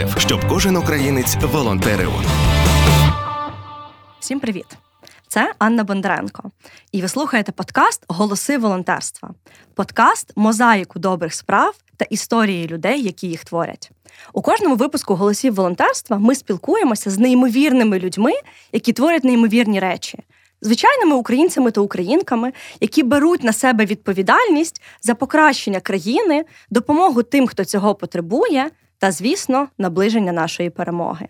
ЮНІСЕФ, щоб кожен українець волонтерив. Всім привіт! Це Анна Бондаренко. І ви слухаєте подкаст Голоси волонтерства, подкаст мозаїку добрих справ та історії людей, які їх творять. У кожному випуску голосів волонтерства ми спілкуємося з неймовірними людьми, які творять неймовірні речі, звичайними українцями та українками, які беруть на себе відповідальність за покращення країни, допомогу тим, хто цього потребує, та, звісно, наближення нашої перемоги.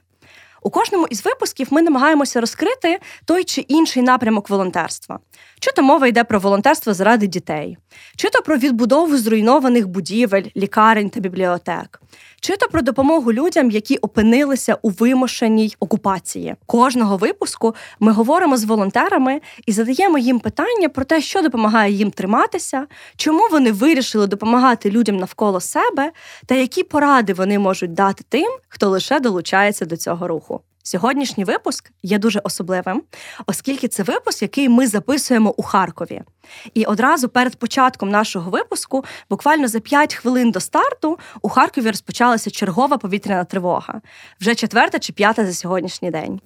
У кожному із випусків ми намагаємося розкрити той чи інший напрямок волонтерства. Чи то мова йде про волонтерство заради дітей, чи то про відбудову зруйнованих будівель, лікарень та бібліотек, чи то про допомогу людям, які опинилися у вимушеній окупації. Кожного випуску ми говоримо з волонтерами і задаємо їм питання про те, що допомагає їм триматися, чому вони вирішили допомагати людям навколо себе, та які поради вони можуть дати тим, хто лише долучається до цього руху. Сьогоднішній випуск є дуже особливим, оскільки це випуск, який ми записуємо у Харкові. І одразу перед початком нашого випуску, буквально за 5 хвилин до старту, у Харкові розпочалася чергова повітряна тривога, вже четверта чи п'ята за сьогоднішній день.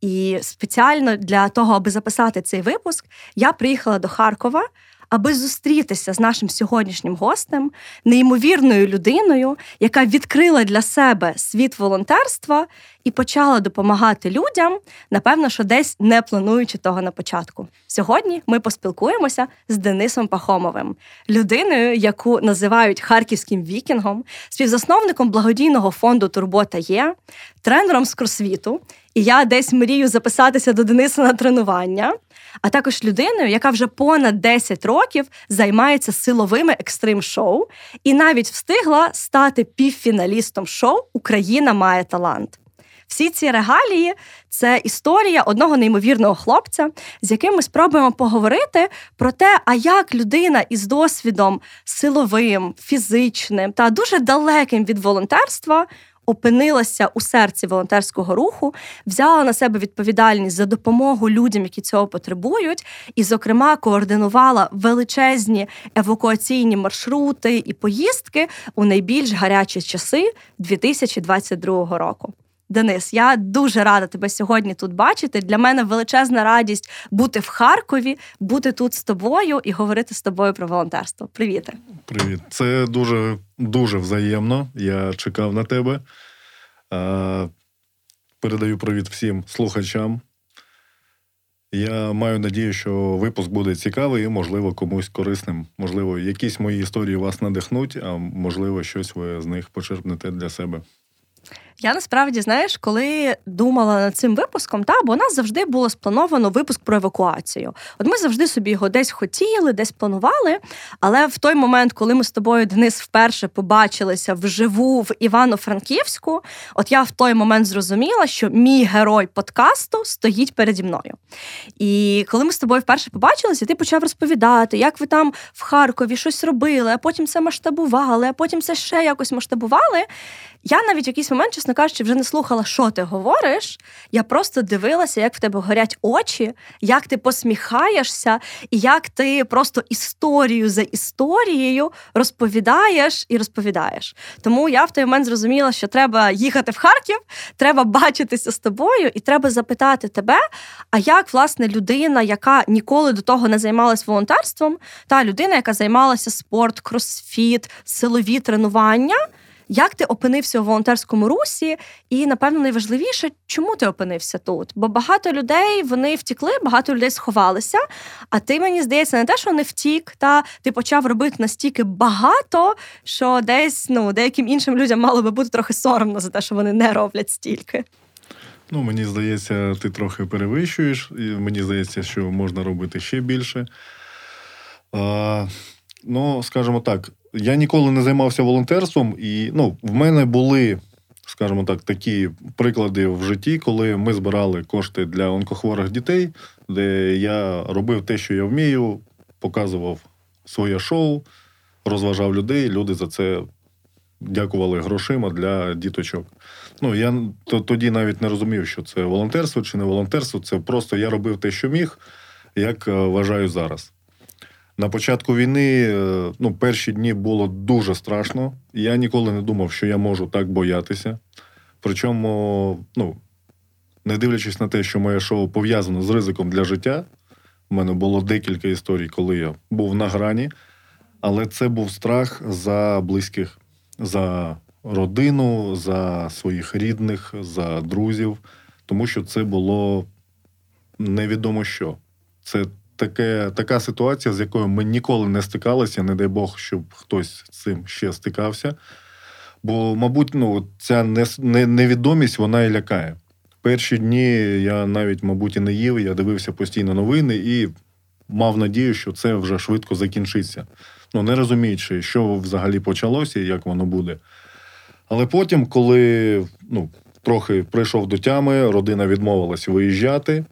І спеціально для того, аби записати цей випуск, я приїхала до Харкова аби зустрітися з нашим сьогоднішнім гостем, неймовірною людиною, яка відкрила для себе світ волонтерства і почала допомагати людям, напевно, що десь не плануючи того на початку. Сьогодні ми поспілкуємося з Денисом Пахомовим, людиною, яку називають харківським вікінгом, співзасновником благодійного фонду Турбота є, тренером з кросвіту. І я десь мрію записатися до Дениса на тренування а також людиною, яка вже понад 10 років займається силовими екстрим-шоу і навіть встигла стати півфіналістом шоу Україна має талант. Всі ці регалії це історія одного неймовірного хлопця, з яким ми спробуємо поговорити про те, а як людина із досвідом силовим, фізичним та дуже далеким від волонтерства опинилася у серці волонтерського руху, взяла на себе відповідальність за допомогу людям, які цього потребують, і, зокрема, координувала величезні евакуаційні маршрути і поїздки у найбільш гарячі часи 2022 року. Денис, я дуже рада тебе сьогодні тут бачити. Для мене величезна радість бути в Харкові, бути тут з тобою і говорити з тобою про волонтерство. Привіт. Привіт. Це дуже дуже взаємно. Я чекав на тебе. Передаю привіт всім слухачам. Я маю надію, що випуск буде цікавий і, можливо, комусь корисним. Можливо, якісь мої історії вас надихнуть, а можливо, щось ви з них почерпнете для себе. Я насправді знаєш, коли думала над цим випуском, та бо у нас завжди було сплановано випуск про евакуацію. От ми завжди собі його десь хотіли, десь планували. Але в той момент, коли ми з тобою, Денис, вперше побачилися вживу в Івано-Франківську, от я в той момент зрозуміла, що мій герой подкасту стоїть переді мною. І коли ми з тобою вперше побачилися, ти почав розповідати, як ви там в Харкові щось робили, а потім це масштабували, а потім це ще якось масштабували. Я навіть в якийсь момент, чесно кажучи, вже не слухала, що ти говориш. Я просто дивилася, як в тебе горять очі, як ти посміхаєшся, і як ти просто історію за історією розповідаєш і розповідаєш. Тому я в той момент зрозуміла, що треба їхати в Харків, треба бачитися з тобою, і треба запитати тебе, а як власне людина, яка ніколи до того не займалась волонтерством, та людина, яка займалася спорт, кросфіт, силові тренування. Як ти опинився у волонтерському русі? І напевно найважливіше, чому ти опинився тут? Бо багато людей вони втікли, багато людей сховалися. А ти мені здається, не те, що не втік, та ти почав робити настільки багато, що десь ну деяким іншим людям мало би бути трохи соромно за те, що вони не роблять стільки. Ну, мені здається, ти трохи перевищуєш, і мені здається, що можна робити ще більше. А, Ну, скажімо так, я ніколи не займався волонтерством, і ну, в мене були скажімо так, такі приклади в житті, коли ми збирали кошти для онкохворих дітей, де я робив те, що я вмію, показував своє шоу, розважав людей. Люди за це дякували грошима для діточок. Ну я тоді навіть не розумів, що це волонтерство чи не волонтерство. Це просто я робив те, що міг, як е, вважаю зараз. На початку війни, е, ну, перші дні було дуже страшно. Я ніколи не думав, що я можу так боятися. Причому, ну, не дивлячись на те, що моє шоу пов'язано з ризиком для життя, у мене було декілька історій, коли я був на грані, але це був страх за близьких, за родину, за своїх рідних, за друзів, тому що це було невідомо що. Це таке, така ситуація, з якою ми ніколи не стикалися, не дай Бог, щоб хтось з цим ще стикався. Бо, мабуть, ну, ця невідомість вона і лякає. Перші дні я навіть, мабуть, і не їв, я дивився постійно новини і мав надію, що це вже швидко закінчиться. Ну, не розуміючи, що взагалі почалося і як воно буде. Але потім, коли ну, трохи прийшов до тями, родина відмовилась виїжджати,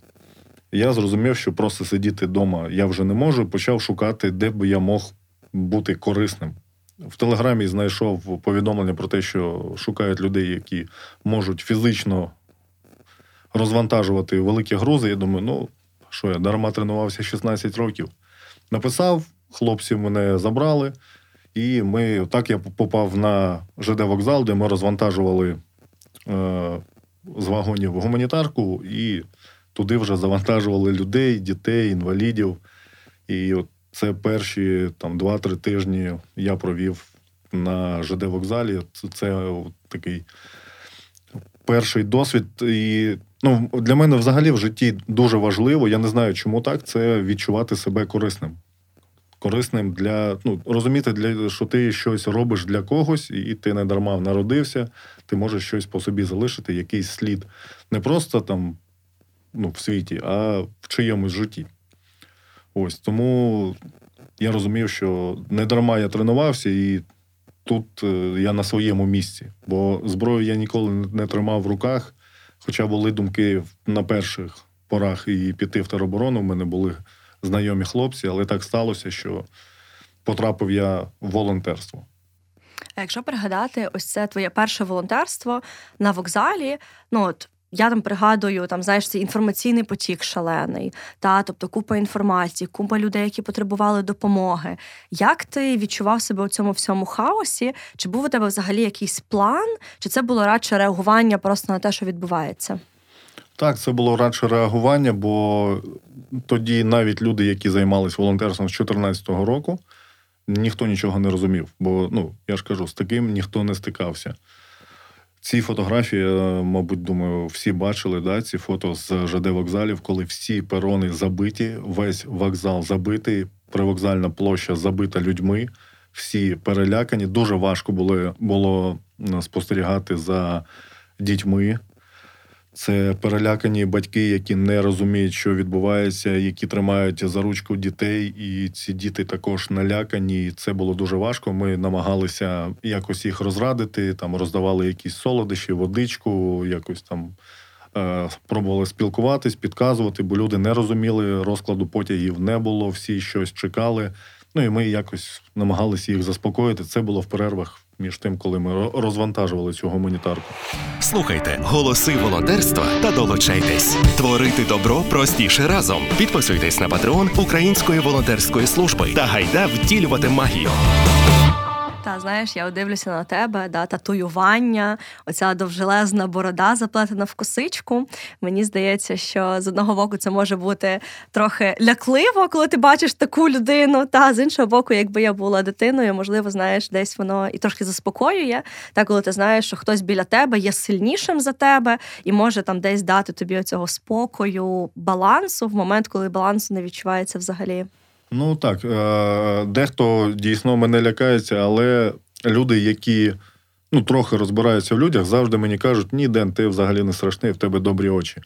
я зрозумів, що просто сидіти вдома я вже не можу. Почав шукати, де би я мог бути корисним. В Телеграмі знайшов повідомлення про те, що шукають людей, які можуть фізично розвантажувати великі грузи. Я думаю, ну що я дарма тренувався 16 років. Написав, хлопці мене забрали, і ми так я попав на ЖД вокзал, де ми розвантажували е, з вагонів гуманітарку, і туди вже завантажували людей, дітей, інвалідів. І от це перші там 2-3 тижні я провів на ЖД вокзалі. Це, це такий перший досвід. І ну, для мене взагалі в житті дуже важливо. Я не знаю, чому так. Це відчувати себе корисним. Корисним для ну розуміти, для що ти щось робиш для когось, і ти не дарма народився. Ти можеш щось по собі залишити, якийсь слід. Не просто там ну, в світі, а в чиємусь житті. Ось тому я розумів, що не дарма я тренувався, і тут е, я на своєму місці. Бо зброю я ніколи не тримав в руках. Хоча були думки на перших порах і піти в тероборону, в мене були знайомі хлопці, але так сталося, що потрапив я в волонтерство. А якщо пригадати, ось це твоє перше волонтерство на вокзалі, ну от я там пригадую, там знаєш, цей інформаційний потік шалений, та тобто купа інформації, купа людей, які потребували допомоги. Як ти відчував себе у цьому всьому хаосі? Чи був у тебе взагалі якийсь план, чи це було радше реагування просто на те, що відбувається? Так, це було радше реагування, бо тоді навіть люди, які займалися волонтерством з 2014 року, ніхто нічого не розумів. Бо ну я ж кажу, з таким ніхто не стикався. Ці фотографії, е, мабуть, думаю, всі бачили да, ці фото з ЖД вокзалів, коли всі перони забиті, весь вокзал забитий, привокзальна площа забита людьми, всі перелякані. Дуже важко було, було спостерігати за дітьми. Це перелякані батьки, які не розуміють, що відбувається, які тримають за ручку дітей, і ці діти також налякані. Це було дуже важко. Ми намагалися якось їх розрадити, там роздавали якісь солодощі, водичку, якось там е, пробували спілкуватись, підказувати, бо люди не розуміли розкладу потягів, не було, всі щось чекали. Ну і ми якось намагалися їх заспокоїти. Це було в перервах між тим, коли ми розвантажували цю гуманітарку. Слухайте голоси волонтерства та долучайтесь. Творити добро простіше разом. Підписуйтесь на патреон Української волонтерської служби та гайда втілювати магію. Та знаєш, я дивлюся на тебе, да, татуювання, оця довжелезна борода заплетена в косичку. Мені здається, що з одного боку це може бути трохи лякливо, коли ти бачиш таку людину. Та з іншого боку, якби я була дитиною, можливо, знаєш, десь воно і трошки заспокоює. Та коли ти знаєш, що хтось біля тебе є сильнішим за тебе і може там десь дати тобі оцього спокою, балансу в момент, коли балансу не відчувається взагалі. Ну так, е, дехто дійсно мене лякається, але люди, які ну, трохи розбираються в людях, завжди мені кажуть, ні, Ден, ти взагалі не страшний, в тебе добрі очі.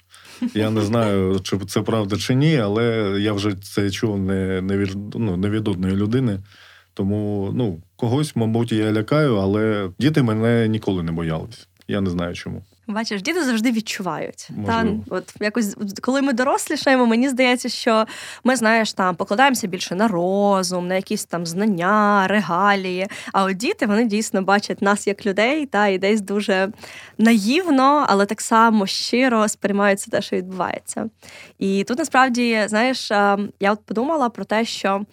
Я не знаю, чи це правда чи ні, але я вже це чув не не, від, ну, не від одної людини. Тому ну, когось, мабуть, я лякаю, але діти мене ніколи не боялись. Я не знаю чому. Бачиш, діти завжди відчувають. Та, от якось коли ми дорослішаємо, мені здається, що ми знаєш там покладаємося більше на розум, на якісь там знання, регалії. А от діти вони дійсно бачать нас як людей, та і десь дуже наївно, але так само щиро сприймаються те, що відбувається. І тут насправді, знаєш, я от подумала про те, що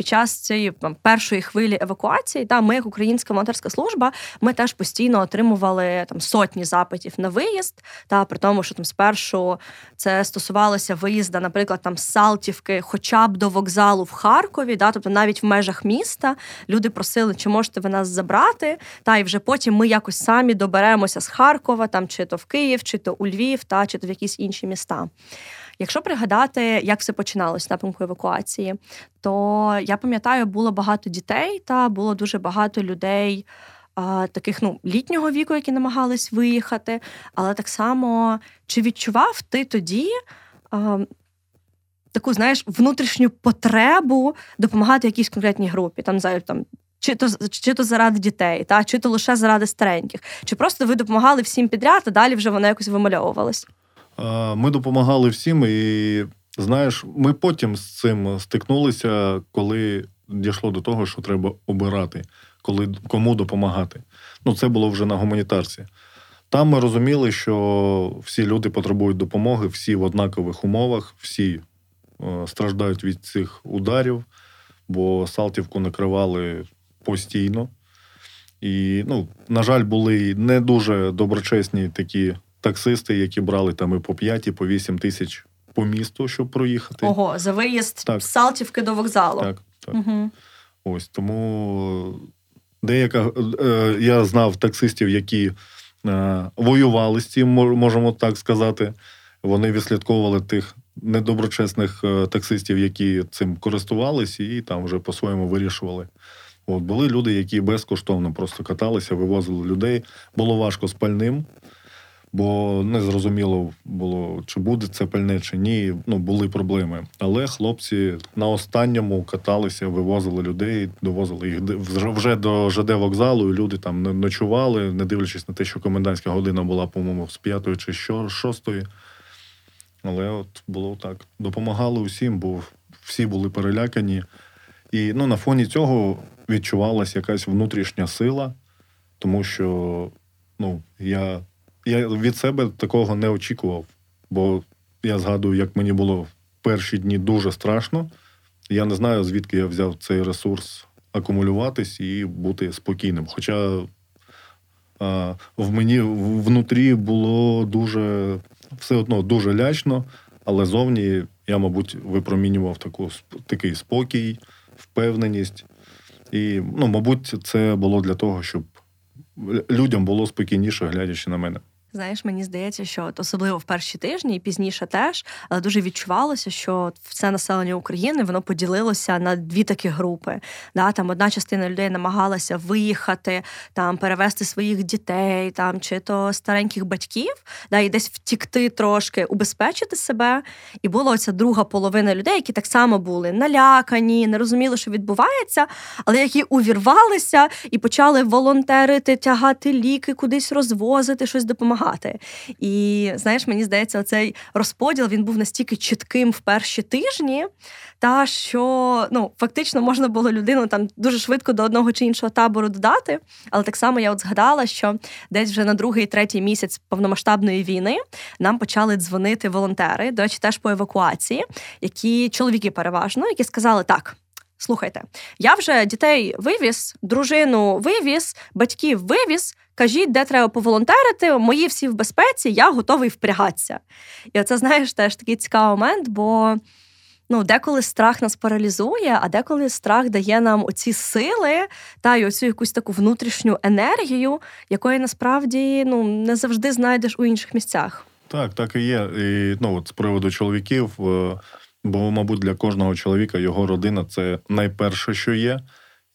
під час цієї там, першої хвилі евакуації, та ми, як українська волонтерська служба, ми теж постійно отримували там сотні запитів на виїзд. Та при тому, що там спершу це стосувалося виїзда, наприклад, там з Салтівки, хоча б до вокзалу в Харкові, да, тобто навіть в межах міста люди просили, чи можете ви нас забрати. Та і вже потім ми якось самі доберемося з Харкова, там чи то в Київ, чи то у Львів, та чи то в якісь інші міста. Якщо пригадати, як все починалось напрямку евакуації, то я пам'ятаю, було багато дітей, та було дуже багато людей. Таких ну літнього віку, які намагались виїхати, але так само чи відчував ти тоді а, таку, знаєш, внутрішню потребу допомагати якійсь конкретній групі? Там знаю, там чи то чи то заради дітей, та чи то лише заради стареньких, чи просто ви допомагали всім підряд, а далі вже воно якось вимальовувалось? Ми допомагали всім, і знаєш, ми потім з цим стикнулися, коли дійшло до того, що треба обирати, коли кому допомагати. Ну, це було вже на гуманітарці. Там ми розуміли, що всі люди потребують допомоги, всі в однакових умовах, всі е, страждають від цих ударів, бо Салтівку накривали постійно. І, ну, на жаль, були не дуже доброчесні такі таксисти, які брали там і по 5, і по 8 тисяч по місту, щоб проїхати. Ого, за виїзд так. з Салтівки до вокзалу. Так, так. Угу. Ось тому деяка е, я знав таксистів, які е, воювали з цим, можемо так сказати. Вони відслідковували тих недоброчесних е, таксистів, які цим користувалися, і там вже по-своєму вирішували. От були люди, які безкоштовно просто каталися, вивозили людей. Було важко з пальним бо не зрозуміло було, чи буде це пальне, чи ні. Ну, були проблеми. Але хлопці на останньому каталися, вивозили людей, довозили їх вже до ЖД вокзалу, і люди там ночували, не дивлячись на те, що комендантська година була, по-моєму, з п'ятої чи шостої. Але от було так. Допомагали усім, бо всі були перелякані. І ну, на фоні цього відчувалася якась внутрішня сила, тому що ну, я я від себе такого не очікував, бо я згадую, як мені було в перші дні дуже страшно. Я не знаю, звідки я взяв цей ресурс акумулюватись і бути спокійним. Хоча а, в мені внутрі було дуже все одно дуже лячно, але зовні я, мабуть, випромінював таку такий спокій, впевненість. І, ну, мабуть, це було для того, щоб людям було спокійніше, глядячи на мене. Знаєш, мені здається, що от особливо в перші тижні і пізніше теж, але дуже відчувалося, що все населення України воно поділилося на дві такі групи. Да, Там одна частина людей намагалася виїхати, там перевести своїх дітей, там чи то стареньких батьків, да, і десь втікти трошки, убезпечити себе. І була оця друга половина людей, які так само були налякані, не розуміли, що відбувається, але які увірвалися і почали волонтерити, тягати ліки, кудись розвозити, щось допомагати допомагати. І знаєш, мені здається, цей розподіл він був настільки чітким в перші тижні, та що ну фактично можна було людину там дуже швидко до одного чи іншого табору додати. Але так само я от згадала, що десь вже на другий, третій місяць повномасштабної війни нам почали дзвонити волонтери, до речі, теж по евакуації, які чоловіки переважно, які сказали так. Слухайте, я вже дітей вивіз, дружину вивіз, батьків вивіз. Кажіть, де треба поволонтерити, мої всі в безпеці, я готовий впрягатися. І оце, знаєш, теж такий цікавий момент, бо ну, деколи страх нас паралізує, а деколи страх дає нам оці сили та й оцю якусь таку внутрішню енергію, якої насправді ну, не завжди знайдеш у інших місцях. Так, так і є. І ну, от з приводу чоловіків. Е, Бо, мабуть, для кожного чоловіка його родина це найперше, що є.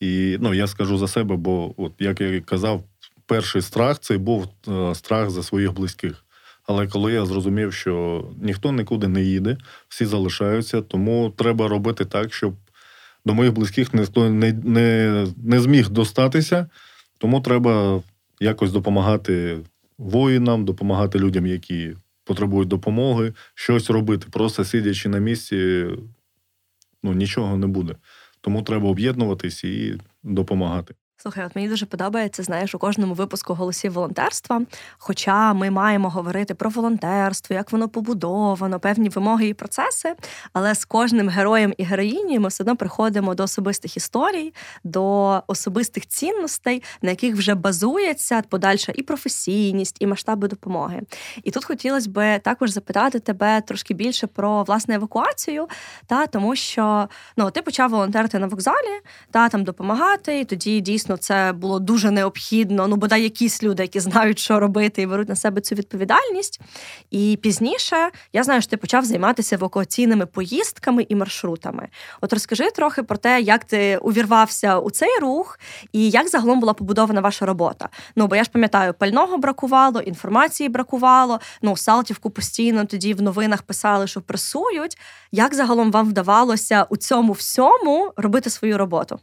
І ну, я скажу за себе, бо, от як я казав, перший страх це був е, страх за своїх близьких. Але коли я зрозумів, що ніхто нікуди не їде, всі залишаються, тому треба робити так, щоб до моїх близьких ніхто не, не, не зміг достатися, тому треба якось допомагати воїнам, допомагати людям, які потребують допомоги, щось робити. Просто сидячи на місці, ну нічого не буде. Тому треба об'єднуватись і допомагати. Слухай, от мені дуже подобається, знаєш, у кожному випуску голосів волонтерства. Хоча ми маємо говорити про волонтерство, як воно побудовано, певні вимоги і процеси. Але з кожним героєм і героїнею ми все одно приходимо до особистих історій, до особистих цінностей, на яких вже базується подальша і професійність, і масштаби допомоги. І тут хотілося б також запитати тебе трошки більше про власне евакуацію, та тому що ну ти почав волонтерити на вокзалі, та там допомагати, і тоді дійсно дійсно це було дуже необхідно. Ну, бодай якісь люди, які знають, що робити, і беруть на себе цю відповідальність. І пізніше я знаю, що ти почав займатися евакуаційними поїздками і маршрутами. От розкажи трохи про те, як ти увірвався у цей рух, і як загалом була побудована ваша робота. Ну бо я ж пам'ятаю, пального бракувало, інформації бракувало. Ну, Салтівку постійно тоді в новинах писали, що пресують. Як загалом вам вдавалося у цьому всьому робити свою роботу?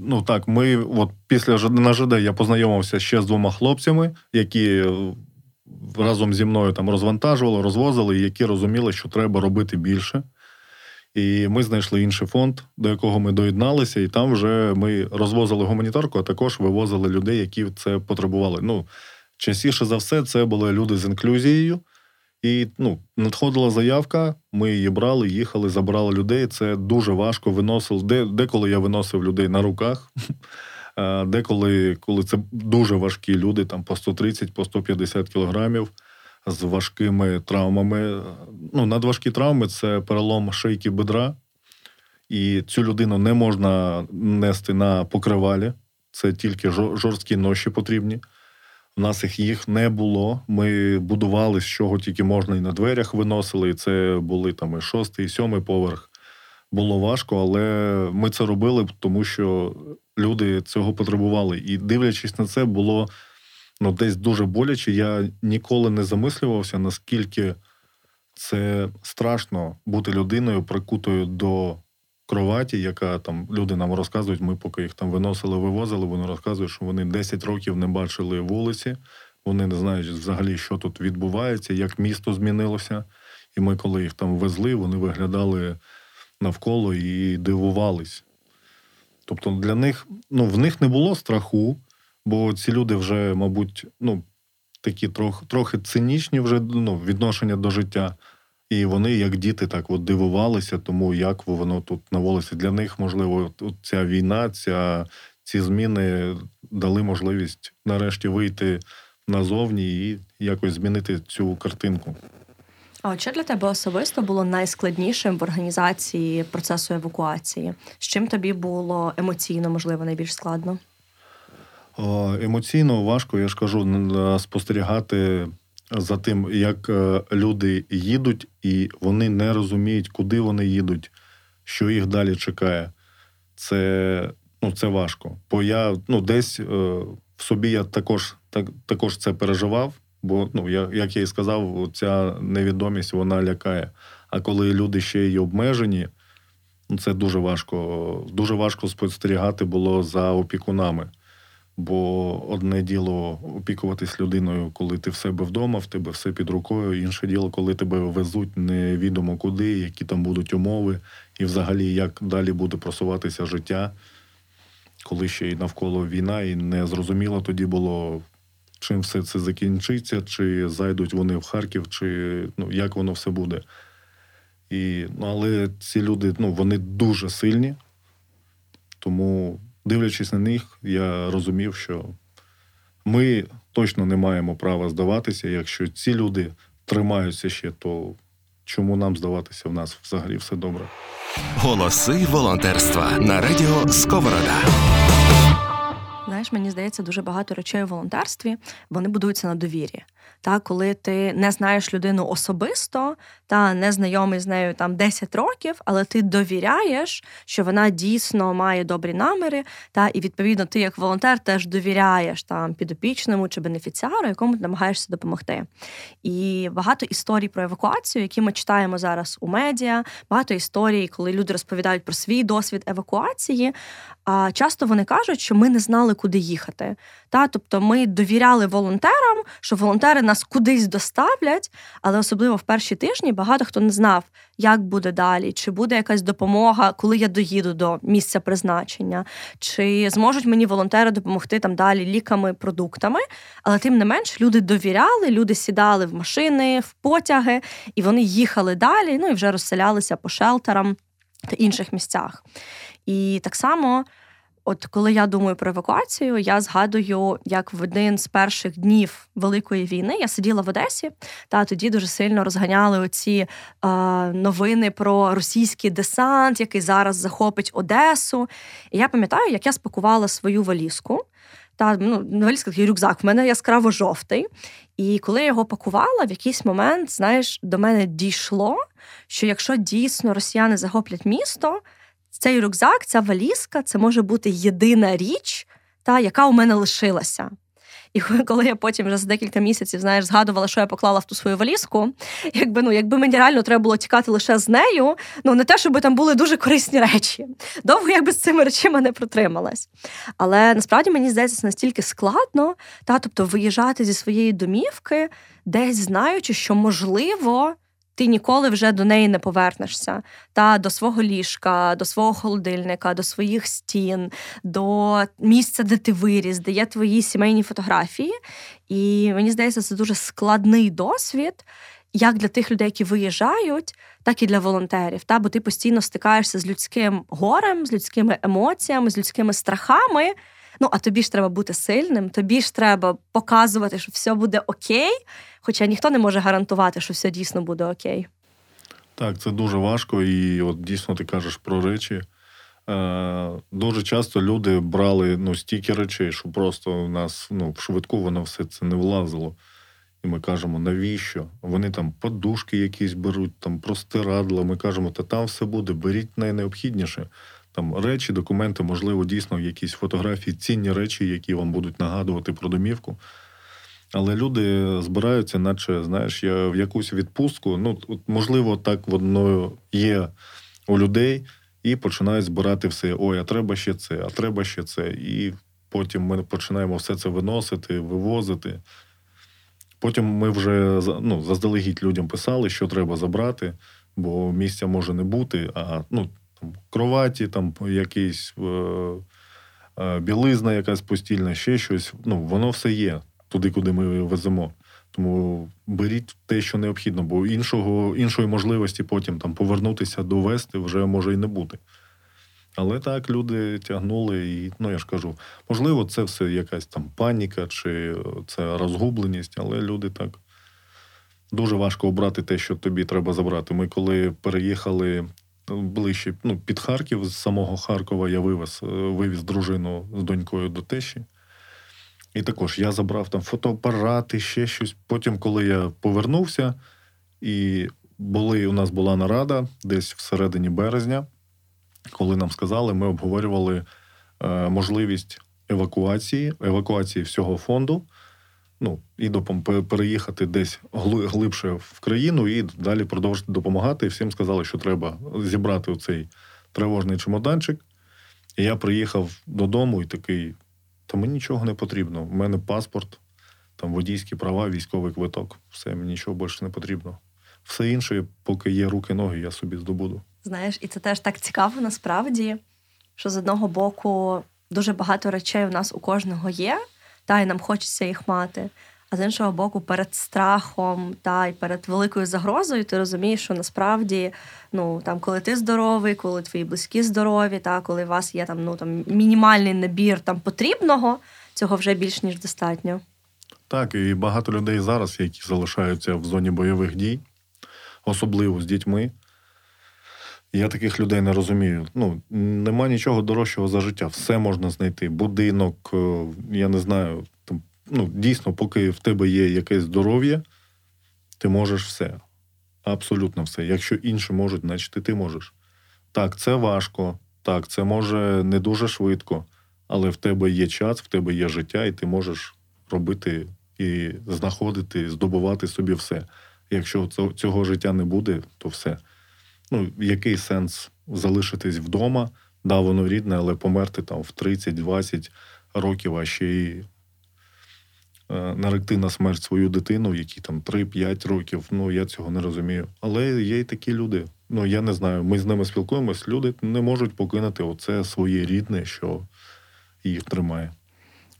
Ну так, ми от після на ЖД я познайомився ще з двома хлопцями, які разом зі мною там розвантажували, розвозили, які розуміли, що треба робити більше. І ми знайшли інший фонд, до якого ми доєдналися, і там вже ми розвозили гуманітарку, а також вивозили людей, які це потребували. Ну, частіше за все, це були люди з інклюзією. І ну, надходила заявка, ми її брали, їхали, забрали людей. Це дуже важко виносив. Де, Деколи я виносив людей на руках, деколи коли це дуже важкі люди, там по 130, по 150 кілограмів з важкими травмами. Ну, Надважкі травми це перелом шийки бедра, і цю людину не можна нести на покривалі. Це тільки жорсткі ноші потрібні. У нас їх не було. Ми будували з чого тільки можна і на дверях виносили. І це були там і шостий, і сьомий поверх. Було важко, але ми це робили, тому що люди цього потребували. І дивлячись на це, було ну, десь дуже боляче. Я ніколи не замислювався, наскільки це страшно бути людиною, прикутою до кроваті, яка там люди нам розказують, ми поки їх там виносили, вивозили, вони розказують, що вони 10 років не бачили вулиці, вони не знають взагалі, що тут відбувається, як місто змінилося. І ми, коли їх там везли, вони виглядали навколо і дивувались. Тобто для них ну, в них не було страху, бо ці люди вже, мабуть, ну, такі трохи трохи цинічні вже ну, відношення до життя. І вони, як діти, так от дивувалися, тому як воно тут на вулиці. Для них, можливо, ця війна, ця, ці зміни дали можливість нарешті вийти назовні і якось змінити цю картинку. А що для тебе особисто було найскладнішим в організації процесу евакуації? З чим тобі було емоційно, можливо, найбільш складно? Емоційно важко, я ж кажу, спостерігати за тим, як е, люди їдуть, і вони не розуміють, куди вони їдуть, що їх далі чекає. Це ну, це важко. Бо я ну, десь е, в собі я також так, також це переживав, бо, ну, я, як я і сказав, ця невідомість вона лякає. А коли люди ще й обмежені, ну, це дуже важко. Дуже важко спостерігати було за опікунами. Бо одне діло опікуватись людиною, коли ти в себе вдома, в тебе все під рукою. Інше діло, коли тебе везуть невідомо куди, які там будуть умови, і взагалі як далі буде просуватися життя, коли ще й навколо війна, і не зрозуміло тоді було, чим все це закінчиться, чи зайдуть вони в Харків, чи ну, як воно все буде. І, ну, Але ці люди ну, вони дуже сильні, тому дивлячись на них, я розумів, що ми точно не маємо права здаватися. Якщо ці люди тримаються ще, то чому нам здаватися в нас взагалі все добре? Голоси волонтерства на радіо Сковорода. Знаєш, мені здається, дуже багато речей у волонтерстві вони будуються на довірі. Та коли ти не знаєш людину особисто та не знайомий з нею там 10 років, але ти довіряєш, що вона дійсно має добрі наміри, та і відповідно ти, як волонтер, теж довіряєш там підопічному чи бенефіціару, якому ти намагаєшся допомогти. І багато історій про евакуацію, які ми читаємо зараз у медіа, багато історій, коли люди розповідають про свій досвід евакуації. А часто вони кажуть, що ми не знали, куди їхати. Та, Тобто ми довіряли волонтерам, що волонтери нас кудись доставлять, але особливо в перші тижні багато хто не знав, як буде далі, чи буде якась допомога, коли я доїду до місця призначення, чи зможуть мені волонтери допомогти там далі ліками, продуктами. Але тим не менш люди довіряли, люди сідали в машини, в потяги, і вони їхали далі, ну і вже розселялися по шелтерам та інших місцях. І так само. От коли я думаю про евакуацію, я згадую, як в один з перших днів Великої війни я сиділа в Одесі, та тоді дуже сильно розганяли оці е, новини про російський десант, який зараз захопить Одесу. І я пам'ятаю, як я спакувала свою валізку. Та ну, валізка такий рюкзак в мене яскраво жовтий. І коли я його пакувала, в якийсь момент, знаєш, до мене дійшло, що якщо дійсно росіяни захоплять місто цей рюкзак, ця валізка це може бути єдина річ, та, яка у мене лишилася. І коли я потім вже за декілька місяців знаєш, згадувала, що я поклала в ту свою валізку, якби ну, якби мені реально треба було тікати лише з нею, ну не те, щоб там були дуже корисні речі. Довго я би з цими речима не протрималась. Але насправді мені здається, це настільки складно, та, тобто виїжджати зі своєї домівки, десь знаючи, що можливо ти ніколи вже до неї не повернешся. Та до свого ліжка, до свого холодильника, до своїх стін, до місця, де ти виріс, де є твої сімейні фотографії. І мені здається, це дуже складний досвід. Як для тих людей, які виїжджають, так і для волонтерів. Та? Бо ти постійно стикаєшся з людським горем, з людськими емоціями, з людськими страхами. Ну, а тобі ж треба бути сильним, тобі ж треба показувати, що все буде окей, хоча ніхто не може гарантувати, що все дійсно буде окей. Так, це дуже важко, і от дійсно ти кажеш про речі. Е, Дуже часто люди брали ну, стільки речей, що просто у нас ну, в швидку воно все це не влазило. І ми кажемо, навіщо? Вони там подушки якісь беруть, там простирадла. Ми кажемо, та там все буде, беріть найнеобхідніше там речі, документи, можливо, дійсно якісь фотографії, цінні речі, які вам будуть нагадувати про домівку. Але люди збираються, наче, знаєш, я в якусь відпустку. Ну, можливо, так воно є у людей, і починають збирати все. Ой, а треба ще це, а треба ще це. І потім ми починаємо все це виносити, вивозити. Потім ми вже ну, заздалегідь людям писали, що треба забрати, бо місця може не бути. А ну, там кроваті, там якийсь е, е, білизна, якась постільна, ще щось. Ну, воно все є туди, куди ми веземо. Тому беріть те, що необхідно, бо іншого, іншої можливості потім там повернутися довести вже може і не бути. Але так, люди тягнули, і ну я ж кажу, можливо, це все якась там паніка чи це розгубленість, але люди так дуже важко обрати те, що тобі треба забрати. Ми коли переїхали ближче ну, під Харків, з самого Харкова я вивез, е, вивіз дружину з донькою до тещі. І також я забрав там фотоапарати, ще щось. Потім, коли я повернувся, і були, у нас була нарада десь всередині березня, коли нам сказали, ми обговорювали е, можливість евакуації, евакуації всього фонду ну, і допом... переїхати десь глибше в країну і далі продовжити допомагати. І всім сказали, що треба зібрати цей тривожний чемоданчик. І я приїхав додому і такий: та мені нічого не потрібно. У мене паспорт, там водійські права, військовий квиток. Все, мені нічого більше не потрібно. Все інше, поки є руки, ноги, я собі здобуду. Знаєш, і це теж так цікаво насправді, що з одного боку дуже багато речей у нас у кожного є та й нам хочеться їх мати. А з іншого боку, перед страхом та й перед великою загрозою, ти розумієш, що насправді, ну там, коли ти здоровий, коли твої близькі здорові, та коли у вас є там ну там мінімальний набір там потрібного, цього вже більш ніж достатньо. Так, і багато людей зараз, які залишаються в зоні бойових дій, особливо з дітьми. Я таких людей не розумію. Ну, нема нічого дорожчого за життя. Все можна знайти. Будинок, е, я не знаю, там ну, дійсно, поки в тебе є якесь здоров'я, ти можеш все. Абсолютно все. Якщо інші можуть, значить і ти можеш. Так, це важко, так, це може не дуже швидко, але в тебе є час, в тебе є життя, і ти можеш робити і знаходити, здобувати собі все. Якщо цього життя не буде, то все. Ну, який сенс залишитись вдома? Да, воно рідне, але померти там в 30-20 років, а ще й е, наректи на смерть свою дитину, які там 3-5 років. Ну я цього не розумію. Але є й такі люди. Ну я не знаю. Ми з ними спілкуємось. Люди не можуть покинути оце своє рідне, що їх тримає.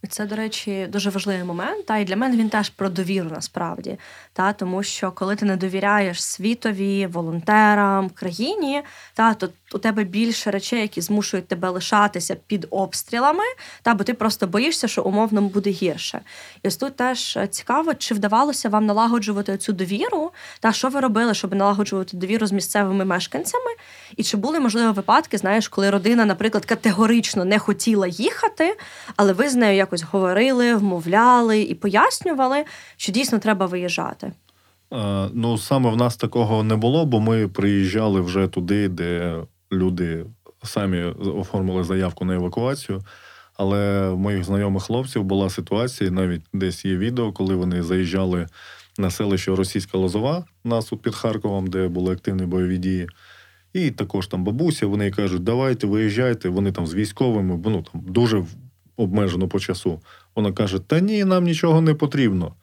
Це, до речі, дуже важливий момент. Та і для мене він теж про довіру насправді. Та тому що коли ти не довіряєш світові, волонтерам, країні, та то у тебе більше речей, які змушують тебе лишатися під обстрілами, та бо ти просто боїшся, що умовно буде гірше. І ось тут теж цікаво, чи вдавалося вам налагоджувати цю довіру, та що ви робили, щоб налагоджувати довіру з місцевими мешканцями, і чи були можливо випадки, знаєш, коли родина, наприклад, категорично не хотіла їхати, але ви з нею якось говорили, вмовляли і пояснювали, що дійсно треба виїжджати. Ну, саме в нас такого не було, бо ми приїжджали вже туди, де люди самі оформили заявку на евакуацію. Але в моїх знайомих хлопців була ситуація, навіть десь є відео, коли вони заїжджали на селище Російська Лозова, нас під Харковом, де були активні бойові дії. І також там бабуся, вони кажуть, давайте виїжджайте, вони там з військовими, ну там дуже обмежено по часу. Вона каже: Та ні, нам нічого не потрібно.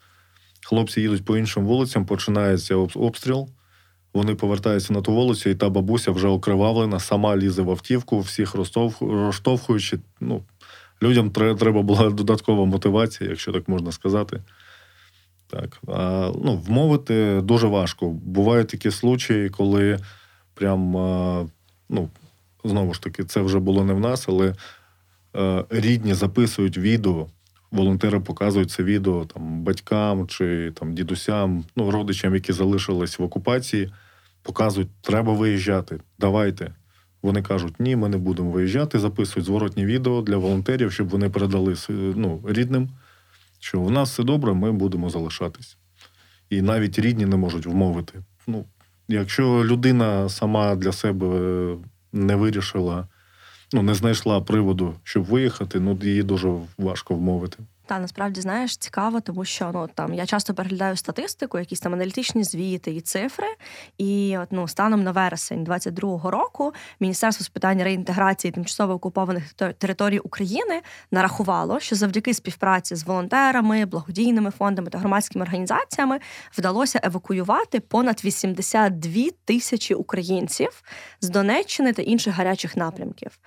Хлопці їдуть по іншим вулицям, починається обстріл. Вони повертаються на ту вулицю, і та бабуся вже окривавлена, сама лізе в автівку, всіх розштовхуючи. Ну, Людям треба була додаткова мотивація, якщо так можна сказати. Так. А, ну, Вмовити дуже важко. Бувають такі случаї, коли прям, ну, знову ж таки, це вже було не в нас, але е, рідні записують відео волонтери показують це відео там батькам чи там дідусям, ну родичам, які залишились в окупації, показують, треба виїжджати. Давайте. Вони кажуть, ні, ми не будемо виїжджати, записують зворотні відео для волонтерів, щоб вони передали ну, рідним, що в нас все добре, ми будемо залишатись. І навіть рідні не можуть вмовити. Ну, Якщо людина сама для себе не вирішила ну, не знайшла приводу, щоб виїхати, ну її дуже важко вмовити. Та насправді знаєш цікаво, тому що ну там я часто переглядаю статистику, якісь там аналітичні звіти і цифри. І от, ну, станом на вересень 22-го року Міністерство з питань реінтеграції тимчасово окупованих територій України нарахувало, що завдяки співпраці з волонтерами, благодійними фондами та громадськими організаціями вдалося евакуювати понад 82 тисячі українців з Донеччини та інших гарячих напрямків.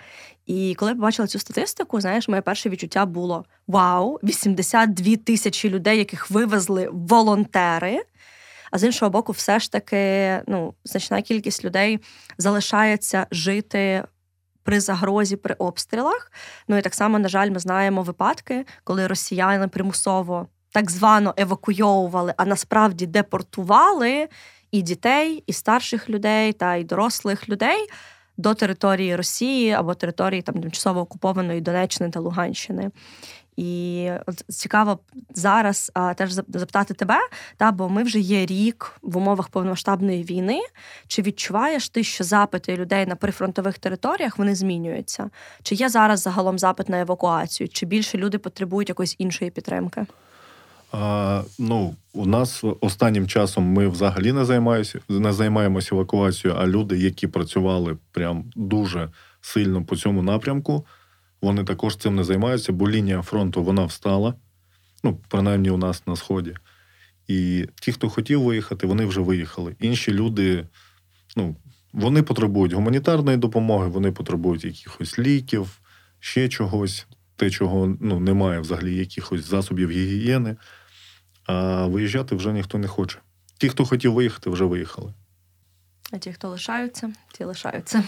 І коли я побачила цю статистику, знаєш, моє перше відчуття було: вау, 82 тисячі людей, яких вивезли волонтери. А з іншого боку, все ж таки, ну, значна кількість людей залишається жити при загрозі при обстрілах. Ну і так само, на жаль, ми знаємо випадки, коли росіяни примусово так звано евакуйовували, а насправді депортували і дітей, і старших людей, та й дорослих людей до території Росії або території там тимчасово окупованої Донеччини та Луганщини. І от цікаво зараз а, теж запитати тебе, та бо ми вже є рік в умовах повномасштабної війни. Чи відчуваєш ти, що запити людей на прифронтових територіях вони змінюються? Чи є зараз загалом запит на евакуацію? Чи більше люди потребують якоїсь іншої підтримки? Ну, у нас останнім часом ми взагалі не займаємося, не займаємося евакуацією, а люди, які працювали прям дуже сильно по цьому напрямку, вони також цим не займаються, бо лінія фронту вона встала, ну, принаймні у нас на сході. І ті, хто хотів виїхати, вони вже виїхали. Інші люди, ну, вони потребують гуманітарної допомоги, вони потребують якихось ліків, ще чогось, те, чого ну, немає взагалі, якихось засобів гігієни а виїжджати вже ніхто не хоче. Ті, хто хотів виїхати, вже виїхали. А ті, хто лишаються, ті лишаються.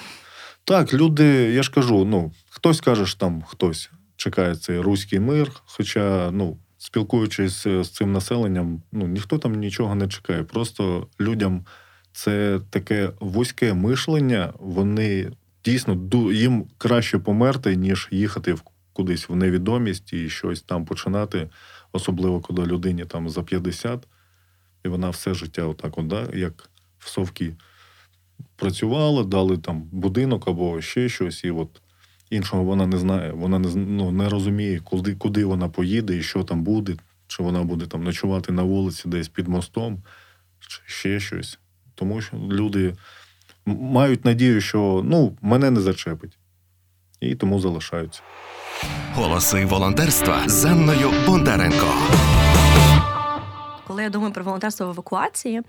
Так, люди, я ж кажу, ну, хтось каже, що там хтось чекає цей руський мир. Хоча, ну, спілкуючись з цим населенням, ну, ніхто там нічого не чекає. Просто людям це таке вузьке мишлення, вони дійсно їм краще померти, ніж їхати в кудись в невідомість і щось там починати, особливо коли людині там за 50, і вона все життя, отак, от, да, як в совки працювала, дали там будинок або ще щось, і от іншого вона не знає, вона не ну, не розуміє, куди, куди вона поїде і що там буде, чи вона буде там ночувати на вулиці десь під мостом, чи ще щось. Тому що люди мають надію, що ну, мене не зачепить. І тому залишаються. Голоси волонтерства з Анною Бондаренко. Коли я думаю про волонтерство в евакуації,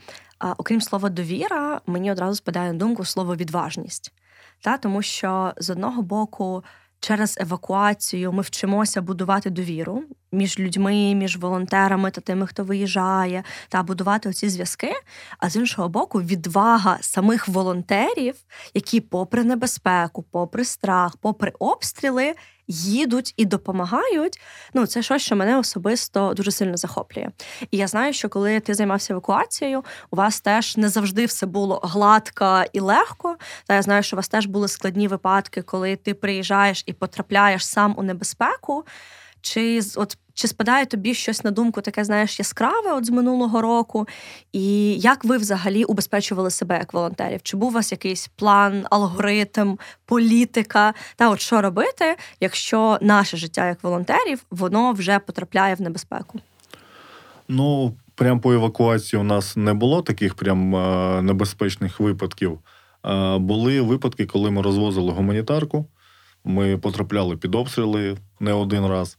окрім слова довіра, мені одразу спадає на думку слово відважність. Та? Тому що з одного боку, через евакуацію ми вчимося будувати довіру між людьми, між волонтерами та тими, хто виїжджає, та будувати оці зв'язки. А з іншого боку, відвага самих волонтерів, які, попри небезпеку, попри страх, попри обстріли, їдуть і допомагають. Ну, це щось, що мене особисто дуже сильно захоплює. І я знаю, що коли ти займався евакуацією, у вас теж не завжди все було гладко і легко. Та я знаю, що у вас теж були складні випадки, коли ти приїжджаєш і потрапляєш сам у небезпеку. Чи от чи спадає тобі щось на думку, таке знаєш яскраве от з минулого року? І як ви взагалі убезпечували себе як волонтерів? Чи був у вас якийсь план, алгоритм, політика? Та от що робити, якщо наше життя як волонтерів воно вже потрапляє в небезпеку? Ну, прям по евакуації у нас не було таких прям небезпечних випадків. Були випадки, коли ми розвозили гуманітарку. Ми потрапляли під обстріли не один раз.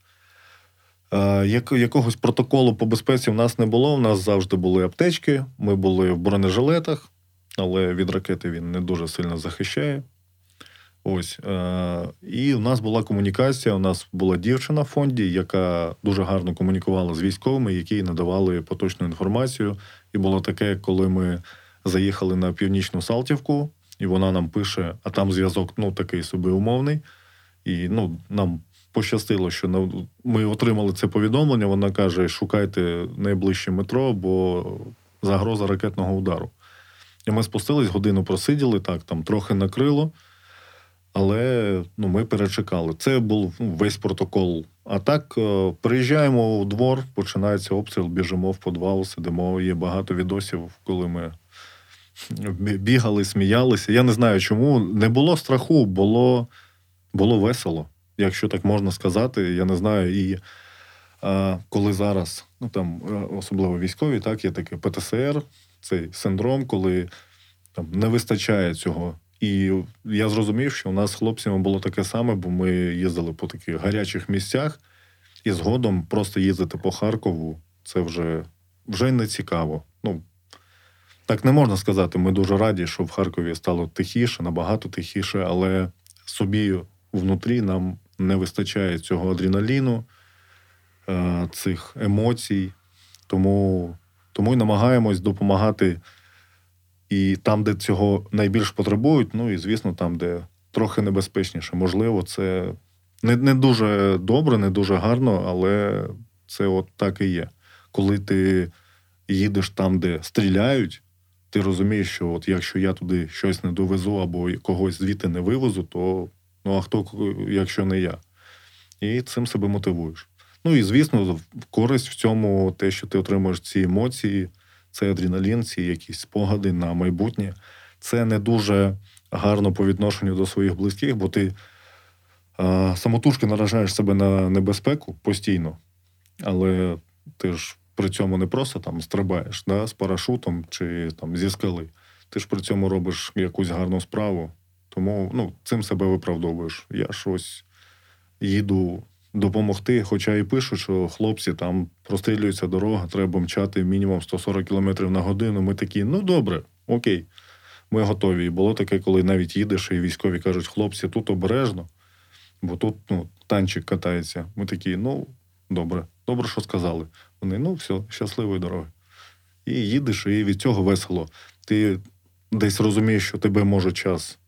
Е, як, Якогось протоколу по безпеці в нас не було. У нас завжди були аптечки, ми були в бронежилетах, але від ракети він не дуже сильно захищає. Ось. Е, і у нас була комунікація. У нас була дівчина в фонді, яка дуже гарно комунікувала з військовими, які надавали поточну інформацію. І було таке, коли ми заїхали на північну Салтівку, і вона нам пише: а там зв'язок ну, такий собі умовний. І ну, нам пощастило, що ми отримали це повідомлення. Вона каже: шукайте найближче метро, бо загроза ракетного удару. І ми спустились, годину просиділи, так, там трохи накрило, але ну, ми перечекали. Це був ну, весь протокол. А так, е, приїжджаємо у двор, починається обстріл, біжимо в подвал, сидимо. Є багато відосів, коли ми бігали, сміялися. Я не знаю чому. Не було страху, було, було весело якщо так можна сказати, я не знаю. І а, коли зараз, ну там е, особливо військові, так є таке ПТСР, цей синдром, коли там не вистачає цього. І я зрозумів, що у нас з хлопцями було таке саме, бо ми їздили по таких гарячих місцях, і згодом просто їздити по Харкову це вже вже не цікаво. Ну, так не можна сказати. Ми дуже раді, що в Харкові стало тихіше, набагато тихіше, але собі внутрі нам не вистачає цього адреналіну, е, цих емоцій. Тому тому й намагаємось допомагати і там, де цього найбільш потребують, ну і, звісно, там, де трохи небезпечніше. Можливо, це не не дуже добре, не дуже гарно, але це от так і є. Коли ти їдеш там, де стріляють, ти розумієш, що от якщо я туди щось не довезу або когось звідти не вивезу, то Ну а хто, якщо не я? І цим себе мотивуєш. Ну і звісно, користь в цьому те, що ти отримуєш ці емоції, це адреналін, ці якісь спогади на майбутнє. Це не дуже гарно по відношенню до своїх близьких, бо ти а, самотужки наражаєш себе на небезпеку постійно, але ти ж при цьому не просто там стрибаєш да, з парашутом чи там зі скали. Ти ж при цьому робиш якусь гарну справу. Тому ну, цим себе виправдовуєш. Я щось їду допомогти, хоча і пишуть, що хлопці там прострілюється дорога, треба мчати мінімум 140 км на годину. Ми такі, ну добре, окей, ми готові. І було таке, коли навіть їдеш, і військові кажуть, хлопці, тут обережно, бо тут ну, танчик катається. Ми такі, ну, добре, добре, що сказали. Вони, ну, все, щасливої дороги. І їдеш, і від цього весело. Ти десь розумієш, що тебе може час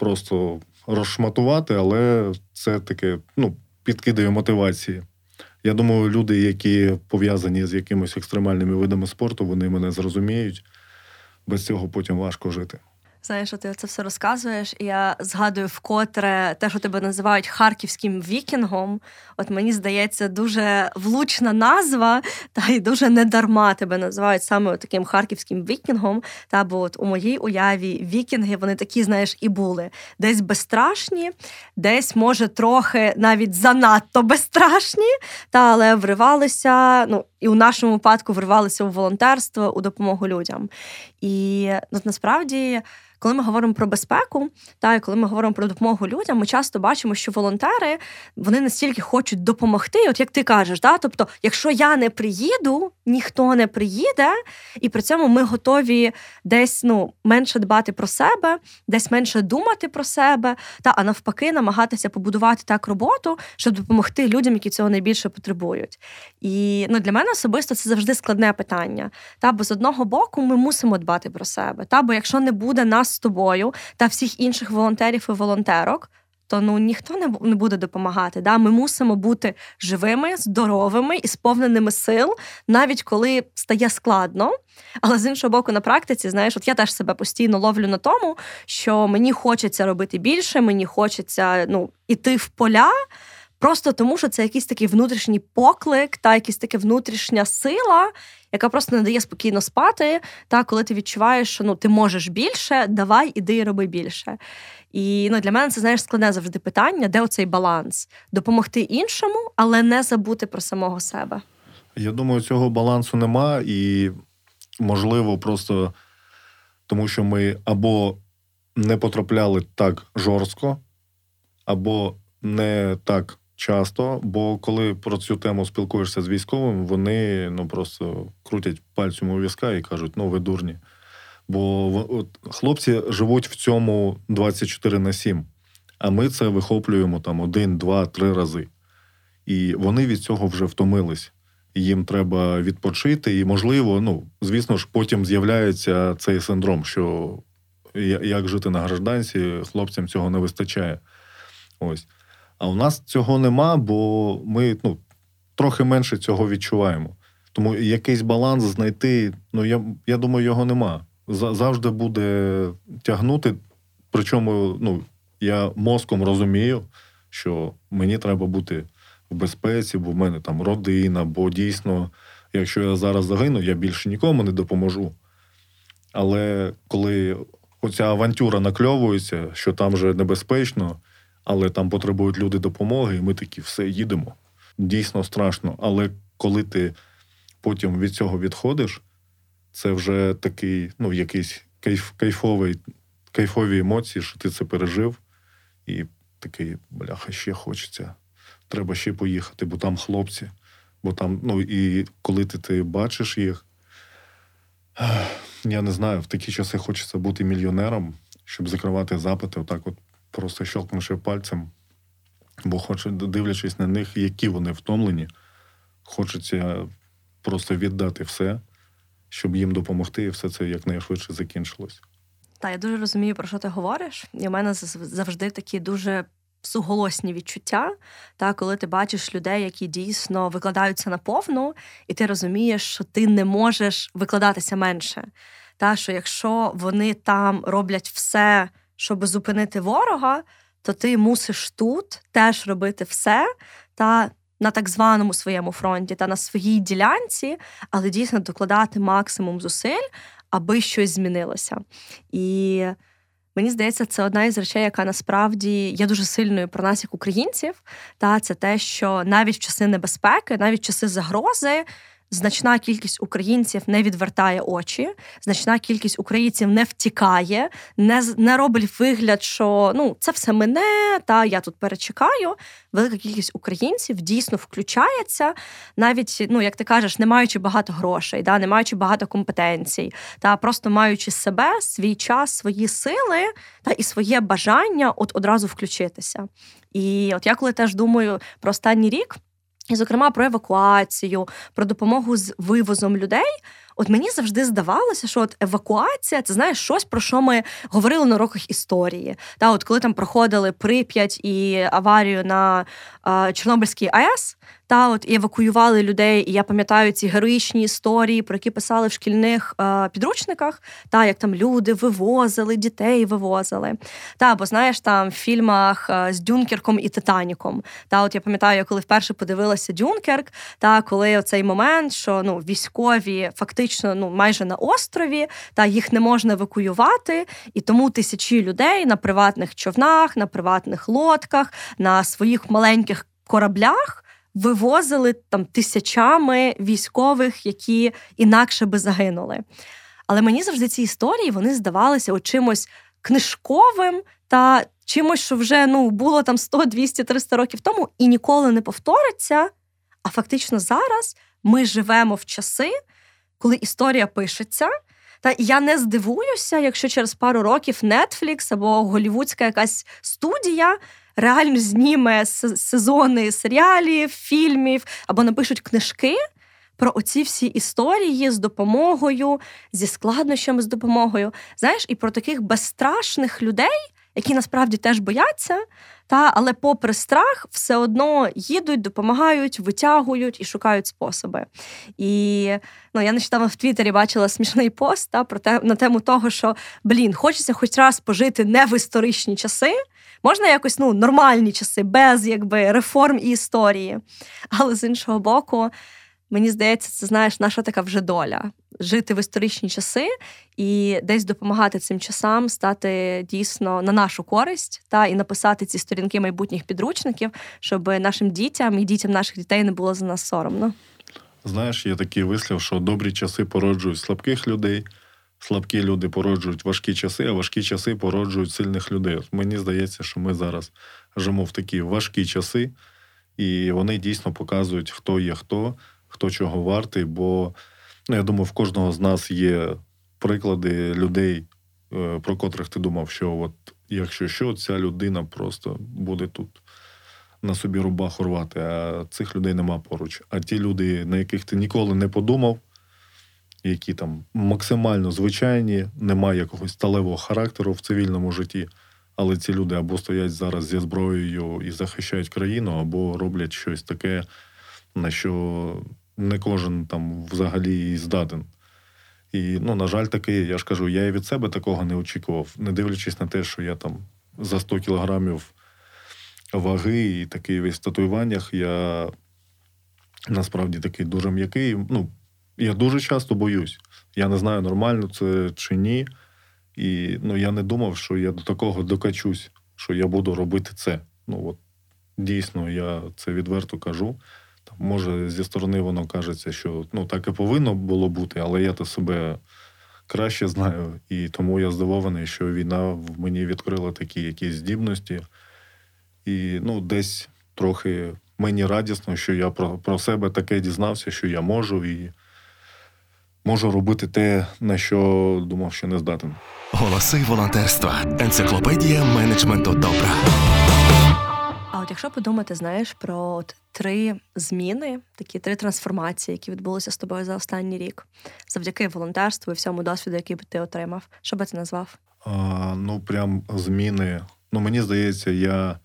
просто розшматувати, але це таке ну, підкидає мотивації. Я думаю, люди, які пов'язані з якимись екстремальними видами спорту, вони мене зрозуміють. Без цього потім важко жити. Знаєш, ти це все розказуєш, і я згадую вкотре те, що тебе називають харківським вікінгом. От мені здається, дуже влучна назва, та й дуже недарма тебе називають саме таким харківським вікінгом. Та бо от у моїй уяві вікінги вони такі, знаєш, і були десь безстрашні, десь, може, трохи навіть занадто безстрашні, та але вривалися. Ну і у нашому випадку вривалися у волонтерство у допомогу людям. І ну, насправді коли ми говоримо про безпеку, та і коли ми говоримо про допомогу людям, ми часто бачимо, що волонтери вони настільки хочуть допомогти, от як ти кажеш, да? тобто, якщо я не приїду, ніхто не приїде, і при цьому ми готові десь ну менше дбати про себе, десь менше думати про себе, та а навпаки, намагатися побудувати так роботу, щоб допомогти людям, які цього найбільше потребують. І ну для мене особисто це завжди складне питання. Та бо з одного боку ми мусимо дбати про себе. Та бо якщо не буде нас з тобою та всіх інших волонтерів і волонтерок. То ну ніхто не буде допомагати. Да? Ми мусимо бути живими, здоровими і сповненими сил, навіть коли стає складно. Але з іншого боку, на практиці, знаєш, от я теж себе постійно ловлю на тому, що мені хочеться робити більше, мені хочеться ну, іти в поля. Просто тому, що це якийсь такий внутрішній поклик, та якась така внутрішня сила, яка просто не дає спокійно спати. Та коли ти відчуваєш, що ну ти можеш більше, давай іди і роби більше. І ну, для мене це знаєш складне завжди питання, де оцей баланс допомогти іншому, але не забути про самого себе. Я думаю, цього балансу нема, і можливо, просто тому що ми або не потрапляли так жорстко, або не так часто, бо коли про цю тему спілкуєшся з військовим, вони ну просто крутять пальцем у візка і кажуть, ну ви дурні. Бо от, хлопці живуть в цьому 24 на 7, а ми це вихоплюємо там один, два, три рази. І вони від цього вже втомились. Їм треба відпочити, і, можливо, ну, звісно ж, потім з'являється цей синдром, що як жити на гражданці, хлопцям цього не вистачає. Ось. А у нас цього нема, бо ми ну, трохи менше цього відчуваємо. Тому якийсь баланс знайти, ну я я думаю, його нема. Завжди буде тягнути. Причому ну, я мозком розумію, що мені треба бути в безпеці, бо в мене там родина, бо дійсно, якщо я зараз загину, я більше нікому не допоможу. Але коли оця авантюра накльовується, що там вже небезпечно але там потребують люди допомоги, і ми такі все їдемо. Дійсно страшно. Але коли ти потім від цього відходиш, це вже такий, ну, якийсь кайф, кайфовий, кайфові емоції, що ти це пережив, і такий, бляха, ще хочеться. Треба ще поїхати, бо там хлопці. Бо там, ну і коли ти ти бачиш їх, я не знаю, в такі часи хочеться бути мільйонером, щоб закривати запити, отак от просто щелкнувши пальцем, бо хоче, дивлячись на них, які вони втомлені, хочеться просто віддати все, щоб їм допомогти, і все це якнайшвидше закінчилось. Та я дуже розумію, про що ти говориш. І в мене завжди такі дуже суголосні відчуття, та коли ти бачиш людей, які дійсно викладаються наповну, і ти розумієш, що ти не можеш викладатися менше. Та що якщо вони там роблять все щоб зупинити ворога, то ти мусиш тут теж робити все та на так званому своєму фронті та на своїй ділянці, але дійсно докладати максимум зусиль, аби щось змінилося. І мені здається, це одна із речей, яка насправді є дуже сильною про нас, як українців. Та це те, що навіть в часи небезпеки, навіть в часи загрози значна кількість українців не відвертає очі, значна кількість українців не втікає, не не робить вигляд, що ну це все мене, та я тут перечекаю. Велика кількість українців дійсно включається, навіть ну як ти кажеш, не маючи багато грошей, да, не маючи багато компетенцій, та просто маючи себе, свій час, свої сили та і своє бажання от одразу включитися. І от я коли теж думаю про останній рік. Зокрема, про евакуацію, про допомогу з вивозом людей. От мені завжди здавалося, що от евакуація це знаєш щось, про що ми говорили на уроках історії. Та от коли там проходили Прип'ять і аварію на е, Чорнобильській АЕС, та от і евакуювали людей. І я пам'ятаю ці героїчні історії, про які писали в шкільних е, підручниках, та як там люди вивозили, дітей вивозили. Та, бо знаєш, там в фільмах з Дюнкерком і Титаніком. Та, от я пам'ятаю, я коли вперше подивилася Дюнкерк, та коли оцей момент, що ну військові фактично ну майже на острові, та їх не можна евакуювати, і тому тисячі людей на приватних човнах, на приватних лодках, на своїх маленьких кораблях вивозили там тисячами військових, які інакше би загинули. Але мені завжди ці історії вони здавалися чимось книжковим та чимось, що вже ну було там 100, 200, 300 років тому і ніколи не повториться. А фактично зараз ми живемо в часи, коли історія пишеться. Та я не здивуюся, якщо через пару років Netflix або голівудська якась студія реально зніме сезони серіалів, фільмів або напишуть книжки про оці всі історії з допомогою, зі складнощами з допомогою. Знаєш, і про таких безстрашних людей, які насправді теж бояться, та але, попри страх, все одно їдуть, допомагають, витягують і шукають способи. І ну, я нещодавно в Твіттері бачила смішний пост та, про те на тему того, що блін, хочеться хоч раз пожити не в історичні часи. Можна якось ну, нормальні часи, без якби реформ і історії. Але з іншого боку, мені здається, це знаєш, наша така вже доля жити в історичні часи і десь допомагати цим часам стати дійсно на нашу користь та і написати ці сторінки майбутніх підручників, щоб нашим дітям і дітям наших дітей не було за нас соромно. Знаєш, є такий вислів, що добрі часи породжують слабких людей. Слабкі люди породжують важкі часи, а важкі часи породжують сильних людей. Мені здається, що ми зараз живемо в такі важкі часи, і вони дійсно показують, хто є хто, хто чого вартий. Бо ну, я думаю, в кожного з нас є приклади людей, е, про котрих ти думав, що от якщо що, ця людина просто буде тут на собі рубаху рвати, а цих людей нема поруч. А ті люди, на яких ти ніколи не подумав які там максимально звичайні, немає якогось сталевого характеру в цивільному житті. Але ці люди або стоять зараз зі зброєю і захищають країну, або роблять щось таке, на що не кожен там взагалі здатен. І, ну, на жаль, таке, я ж кажу, я і від себе такого не очікував, не дивлячись на те, що я там за 100 кілограмів ваги і такий весь в татуюваннях, я насправді такий дуже м'який. Ну, я дуже часто боюсь. Я не знаю, нормально це чи ні. І ну, я не думав, що я до такого докачусь, що я буду робити це. Ну от дійсно, я це відверто кажу. Може, зі сторони воно кажеться, що ну, так і повинно було бути, але я то себе краще знаю. І тому я здивований, що війна в мені відкрила такі якісь здібності. І ну, десь трохи мені радісно, що я про, про себе таке дізнався, що я можу. і можу робити те, на що думав, що не здатен. Голоси волонтерства. Енциклопедія менеджменту добра. Якщо подумати, знаєш, про от три зміни, такі три трансформації, які відбулися з тобою за останній рік, завдяки волонтерству і всьому досвіду, який би ти отримав, що би ти назвав? А, Ну, прям зміни. Ну, мені здається, я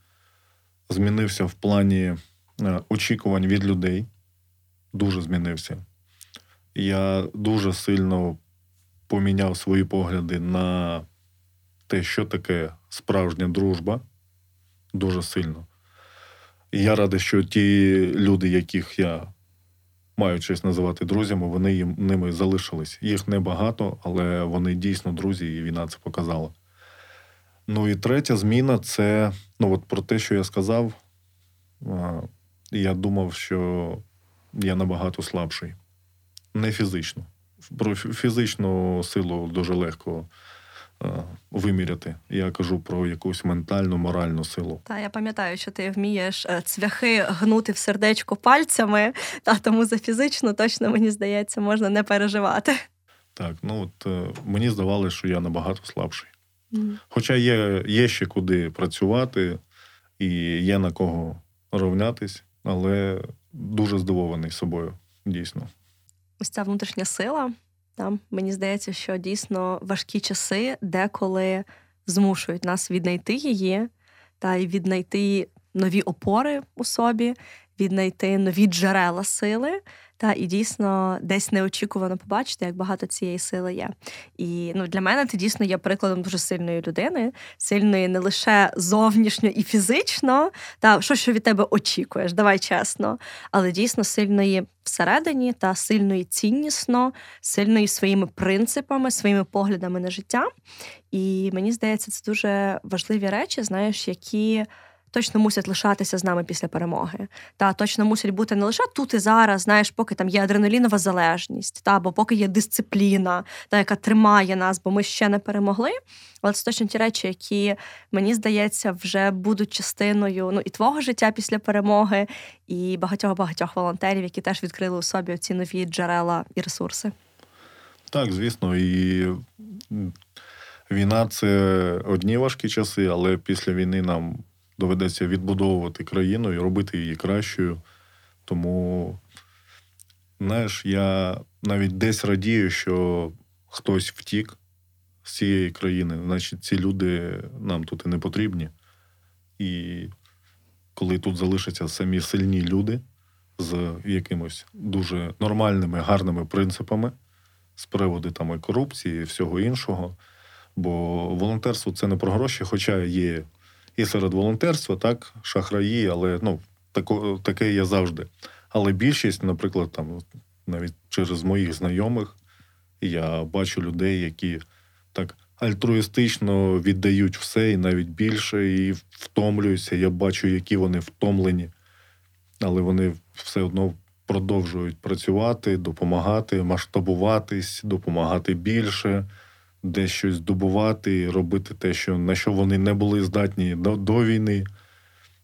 змінився в плані е, очікувань від людей. Дуже змінився я дуже сильно поміняв свої погляди на те, що таке справжня дружба. Дуже сильно. І я радий, що ті люди, яких я маю честь називати друзями, вони їм ними залишились. Їх небагато, але вони дійсно друзі, і війна це показала. Ну і третя зміна це ну, от про те, що я сказав. Я думав, що я набагато слабший не фізично. Про фізичну силу дуже легко виміряти. Я кажу про якусь ментальну, моральну силу. Та я пам'ятаю, що ти вмієш е, цвяхи гнути в сердечко пальцями, та тому за фізично точно мені здається, можна не переживати. Так, ну от е, мені здавалося, що я набагато слабший. Mm. Хоча є, є ще куди працювати і є на кого рівнятись, але дуже здивований собою, дійсно ось ця внутрішня сила, Там мені здається, що дійсно важкі часи деколи змушують нас віднайти її та й віднайти нові опори у собі, віднайти нові джерела сили. Та і дійсно десь неочікувано побачити, як багато цієї сили є. І ну для мене ти дійсно є прикладом дуже сильної людини, сильної не лише зовнішньо і фізично, та що що від тебе очікуєш, давай чесно, але дійсно сильної всередині та сильної ціннісно, сильної своїми принципами, своїми поглядами на життя. І мені здається, це дуже важливі речі, знаєш, які точно мусять лишатися з нами після перемоги. Та точно мусять бути не лише тут і зараз, знаєш, поки там є адреналінова залежність, та або поки є дисципліна, та яка тримає нас, бо ми ще не перемогли. Але це точно ті речі, які мені здається, вже будуть частиною ну і твого життя після перемоги, і багатьох багатьох волонтерів, які теж відкрили у собі ці нові джерела і ресурси. Так, звісно, і війна це одні важкі часи, але після війни нам доведеться відбудовувати країну і робити її кращою. Тому, знаєш, я навіть десь радію, що хтось втік з цієї країни, значить, ці люди нам тут і не потрібні. І коли тут залишаться самі сильні люди з якимось дуже нормальними, гарними принципами з приводу там і корупції і всього іншого. Бо волонтерство це не про гроші, хоча є і серед волонтерства, так, шахраї, але ну, тако, таке є завжди. Але більшість, наприклад, там навіть через моїх знайомих я бачу людей, які так альтруїстично віддають все і навіть більше, і втомлюються. Я бачу, які вони втомлені, але вони все одно продовжують працювати, допомагати, масштабуватись, допомагати більше десь щось здобувати, робити те, що на що вони не були здатні до, до війни.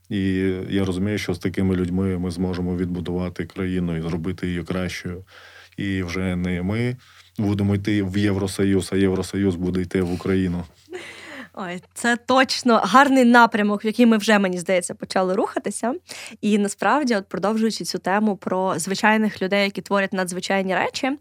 І я розумію, що з такими людьми ми зможемо відбудувати країну і зробити її кращою. І вже не ми будемо йти в Євросоюз, а Євросоюз буде йти в Україну. Ой, це точно гарний напрямок, в який ми вже мені здається почали рухатися. І насправді, от продовжуючи цю тему про звичайних людей, які творять надзвичайні речі,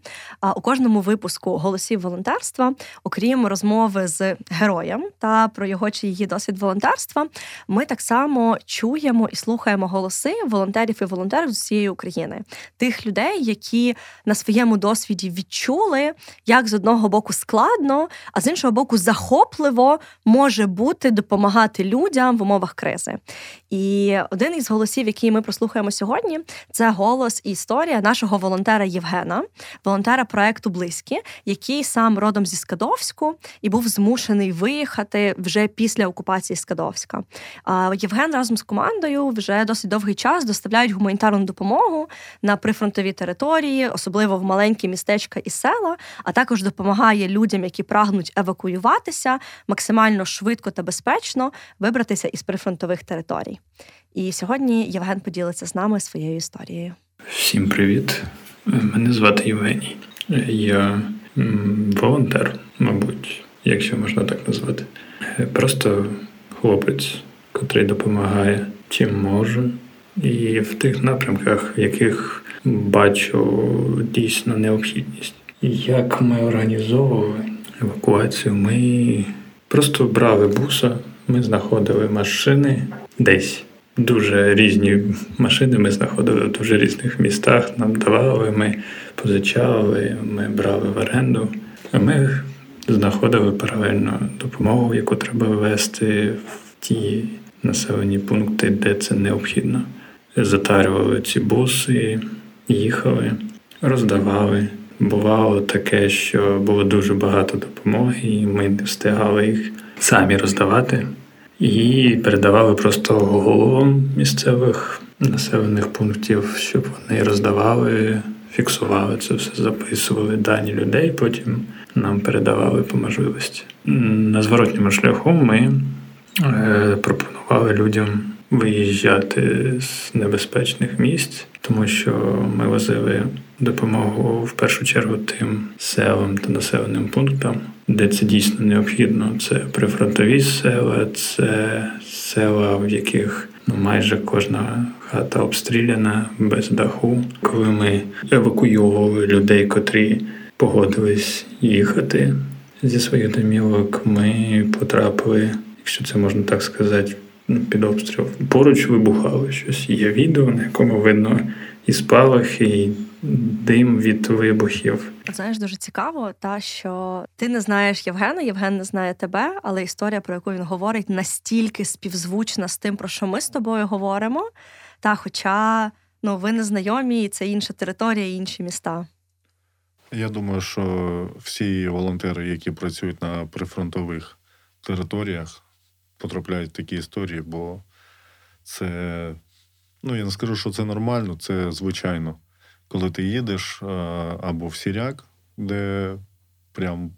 у кожному випуску голосів волонтерства, окрім розмови з героєм та про його чи її досвід волонтерства, ми так само чуємо і слухаємо голоси волонтерів і волонтерів з усієї України, тих людей, які на своєму досвіді відчули, як з одного боку складно, а з іншого боку, захопливо може бути допомагати людям в умовах кризи. І один із голосів, який ми прослухаємо сьогодні, це голос і історія нашого волонтера Євгена, волонтера проекту Близькі, який сам родом зі Скадовську і був змушений виїхати вже після окупації Скадовська. Євген разом з командою вже досить довгий час доставляють гуманітарну допомогу на прифронтові території, особливо в маленькі містечка і села, а також допомагає людям, які прагнуть евакуюватися максимально швидко та безпечно вибратися із прифронтових територій. І сьогодні Євген поділиться з нами своєю історією. Всім привіт! Мене звати Євгеній. Я волонтер, мабуть, якщо можна так назвати. Просто хлопець, котрий допомагає чим може, і в тих напрямках, в яких бачу дійсно необхідність. Як ми організовували евакуацію, ми Просто брали буса, ми знаходили машини десь. Дуже різні машини ми знаходили в дуже різних містах. Нам давали, ми позичали, ми брали в оренду. Ми знаходили паралельно допомогу, яку треба ввести в ті населені пункти, де це необхідно. Затарювали ці буси, їхали, роздавали. Бувало таке, що було дуже багато допомоги, і ми не встигали їх самі роздавати. І передавали просто головам місцевих населених пунктів, щоб вони роздавали, фіксували це все, записували дані людей, потім нам передавали по можливості. На зворотньому шляху ми е, пропонували людям виїжджати з небезпечних місць, тому що ми возили допомогу в першу чергу тим селам та населеним пунктам, де це дійсно необхідно. Це прифронтові села, це села, в яких ну майже кожна хата обстріляна без даху. Коли ми евакуювали людей, котрі погодились їхати зі своїх домівок, ми потрапили, якщо це можна так сказати, під обстріл. Поруч вибухало щось. Є відео, на якому видно і спалах, і дим від вибухів. Знаєш, дуже цікаво, та що ти не знаєш Євгена, Євген не знає тебе, але історія, про яку він говорить, настільки співзвучна з тим, про що ми з тобою говоримо. Та, хоча ну, ви не знайомі, і це інша територія, інші міста. Я думаю, що всі волонтери, які працюють на прифронтових територіях, потрапляють в такі історії, бо це, ну я не скажу, що це нормально, це звичайно. Коли ти їдеш або в Сіряк, де прям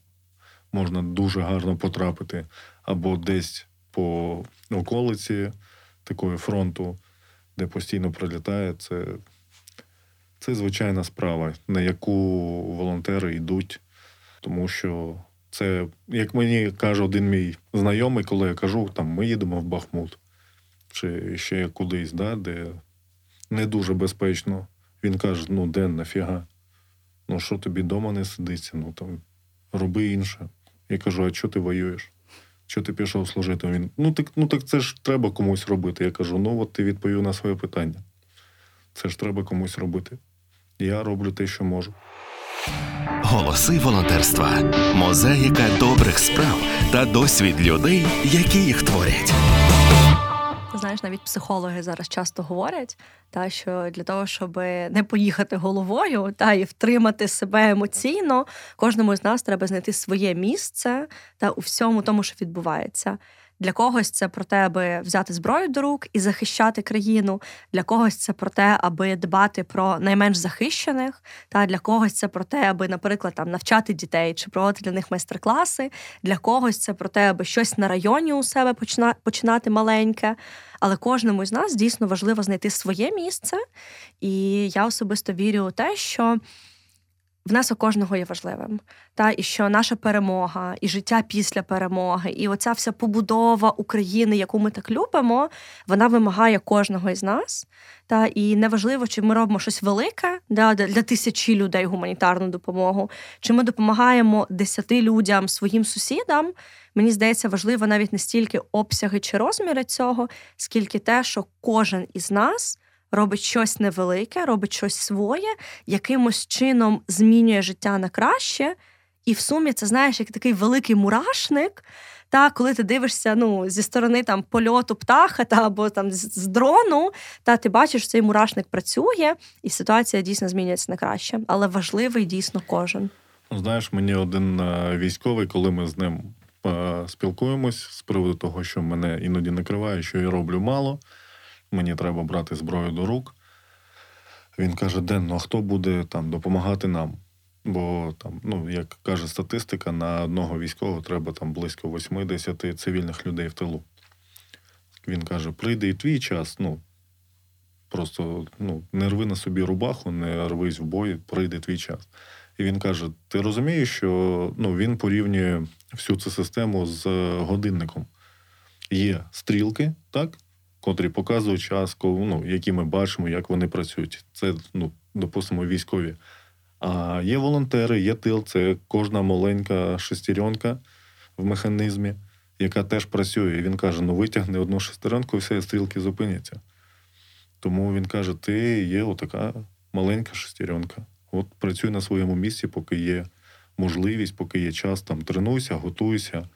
можна дуже гарно потрапити, або десь по околиці такої фронту, де постійно прилітає, це це звичайна справа, на яку волонтери йдуть, тому що це, як мені каже один мій знайомий, коли я кажу, там ми їдемо в Бахмут чи ще кудись, да, де не дуже безпечно. Він каже: ну, Ден, нафіга? Ну, що тобі вдома не сидиться? Ну там роби інше. Я кажу, а що ти воюєш? Що ти пішов служити? Він ну так ну так це ж треба комусь робити. Я кажу: ну от ти відповів на своє питання. Це ж треба комусь робити. Я роблю те, що можу. Голоси волонтерства, мозаїка добрих справ та досвід людей, які їх творять. Знаєш, навіть психологи зараз часто говорять, та що для того, щоб не поїхати головою та і втримати себе емоційно, кожному з нас треба знайти своє місце та у всьому тому, що відбувається. Для когось це про те, аби взяти зброю до рук і захищати країну. Для когось це про те, аби дбати про найменш захищених. Та для когось це про те, аби, наприклад, там навчати дітей чи проводити для них майстер-класи. Для когось це про те, аби щось на районі у себе починати маленьке. Але кожному з нас дійсно важливо знайти своє місце. І я особисто вірю у те, що внесок кожного є важливим. Та і що наша перемога, і життя після перемоги, і оця вся побудова України, яку ми так любимо, вона вимагає кожного із нас. Та і неважливо, чи ми робимо щось велике да, для тисячі людей гуманітарну допомогу, чи ми допомагаємо десяти людям своїм сусідам. Мені здається, важливо навіть не стільки обсяги чи розміри цього, скільки те, що кожен із нас робить щось невелике, робить щось своє, якимось чином змінює життя на краще. І в сумі це знаєш, як такий великий мурашник. Та коли ти дивишся ну, зі сторони там польоту птаха та або там з дрону, та ти бачиш, що цей мурашник працює, і ситуація дійсно змінюється на краще. Але важливий дійсно кожен. Ну, знаєш, мені один е, військовий, коли ми з ним е, спілкуємось з приводу того, що мене іноді накриває, що я роблю мало мені треба брати зброю до рук. Він каже: Ден, ну а хто буде там допомагати нам? Бо там, ну, як каже статистика, на одного військового треба там близько 80 цивільних людей в тилу. Він каже: прийде і твій час, ну просто ну, не рви на собі рубаху, не рвись в бой, прийде твій час. І він каже: Ти розумієш, що ну, він порівнює всю цю систему з годинником. Є стрілки, так? Котрі показують час, ну, які ми бачимо, як вони працюють. Це, ну, допустимо, військові. А є волонтери, є тил, це кожна маленька шестеренка в механізмі, яка теж працює. Він каже: ну витягни одну шестеренку, і все стрілки зупиняться. Тому він каже: ти є отака маленька шестеренка. От працюй на своєму місці, поки є можливість, поки є час, там тренуйся, готуйся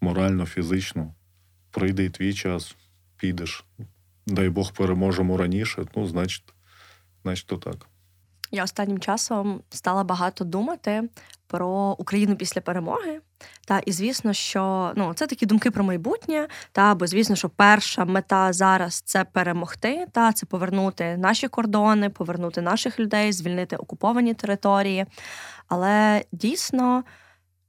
морально, фізично. Прийде твій час підеш. Дай Бог переможемо раніше, ну, значить, значить, то так. Я останнім часом стала багато думати про Україну після перемоги. Та і звісно, що ну це такі думки про майбутнє. Та бо звісно, що перша мета зараз це перемогти, та це повернути наші кордони, повернути наших людей, звільнити окуповані території. Але дійсно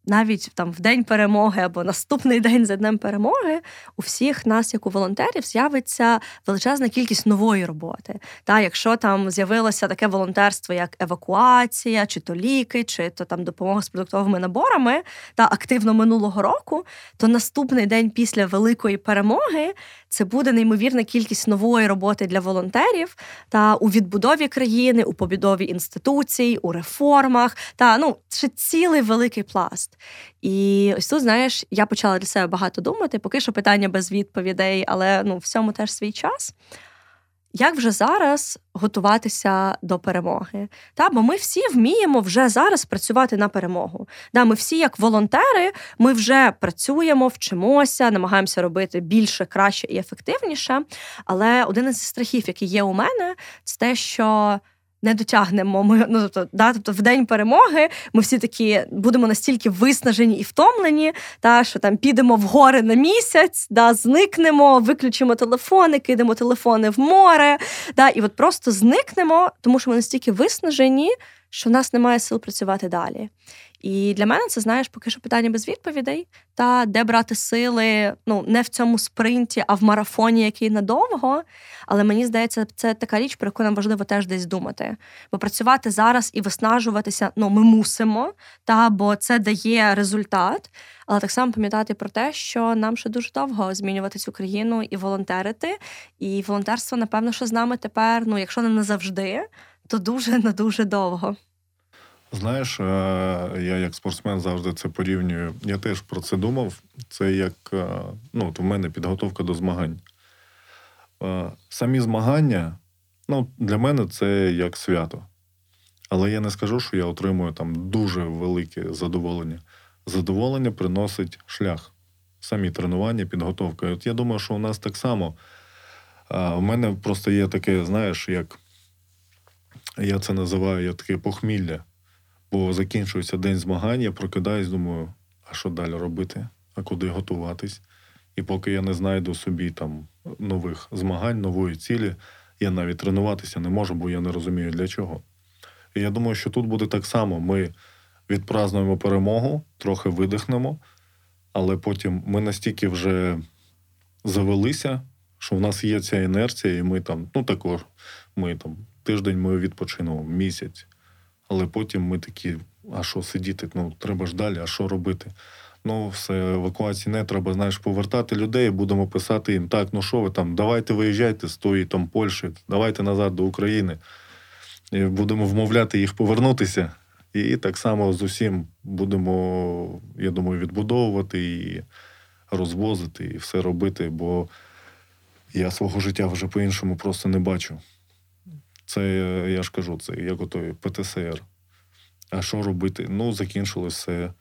навіть там в день перемоги або наступний день за днем перемоги у всіх нас, як у волонтерів, з'явиться величезна кількість нової роботи. Та якщо там з'явилося таке волонтерство, як евакуація, чи то ліки, чи то там допомога з продуктовими наборами, та активно минулого року, то наступний день після великої перемоги це буде неймовірна кількість нової роботи для волонтерів та у відбудові країни, у побудові інституцій, у реформах та ну це цілий великий пласт. І ось тут, знаєш, я почала для себе багато думати, поки що питання без відповідей, але ну всьому теж свій час як вже зараз готуватися до перемоги. Та, Бо ми всі вміємо вже зараз працювати на перемогу. Да, Ми всі, як волонтери, ми вже працюємо, вчимося, намагаємося робити більше, краще і ефективніше. Але один із страхів, який є у мене, це те, що не дотягнемо. Ми ну тобто, да, тобто в день перемоги ми всі такі будемо настільки виснажені і втомлені, та що там підемо в гори на місяць, да, зникнемо, виключимо телефони, кидемо телефони в море, да, і от просто зникнемо, тому що ми настільки виснажені, що в нас немає сил працювати далі. І для мене це знаєш, поки що питання без відповідей. Та де брати сили, ну не в цьому спринті, а в марафоні, який надовго. Але мені здається, це така річ, про яку нам важливо теж десь думати. Бо працювати зараз і виснажуватися, ну ми мусимо, та бо це дає результат. Але так само пам'ятати про те, що нам ще дуже довго змінювати цю країну і волонтерити. І волонтерство, напевно, що з нами тепер, ну якщо не назавжди, то дуже на дуже довго. Знаєш, е, я як спортсмен завжди це порівнюю. Я теж про це думав. Це як е, ну, от в мене підготовка до змагань. Е, самі змагання, ну, для мене це як свято. Але я не скажу, що я отримую там дуже велике задоволення. Задоволення приносить шлях, самі тренування, підготовка. от я думаю, що у нас так само. У мене просто є таке, знаєш, як я це називаю я таке похмілля бо закінчується день змагань, я прокидаюсь, думаю, а що далі робити, а куди готуватись? І поки я не знайду собі там нових змагань, нової цілі, я навіть тренуватися не можу, бо я не розумію для чого. І я думаю, що тут буде так само: ми відпразнуємо перемогу, трохи видихнемо, але потім ми настільки вже завелися, що в нас є ця інерція, і ми там, ну також, ми там тиждень ми відпочинемо, місяць. Але потім ми такі, а що сидіти? Ну, треба ж далі, а що робити? Ну, все, евакуації не треба, знаєш, повертати людей, будемо писати їм, так, ну що ви там, давайте виїжджайте з тої там Польщі, давайте назад до України. І Будемо вмовляти їх повернутися. І так само з усім будемо, я думаю, відбудовувати і розвозити, і все робити, бо я свого життя вже по-іншому просто не бачу. Це я ж кажу, це як отой ПТСР. А що робити? Ну, закінчилось все.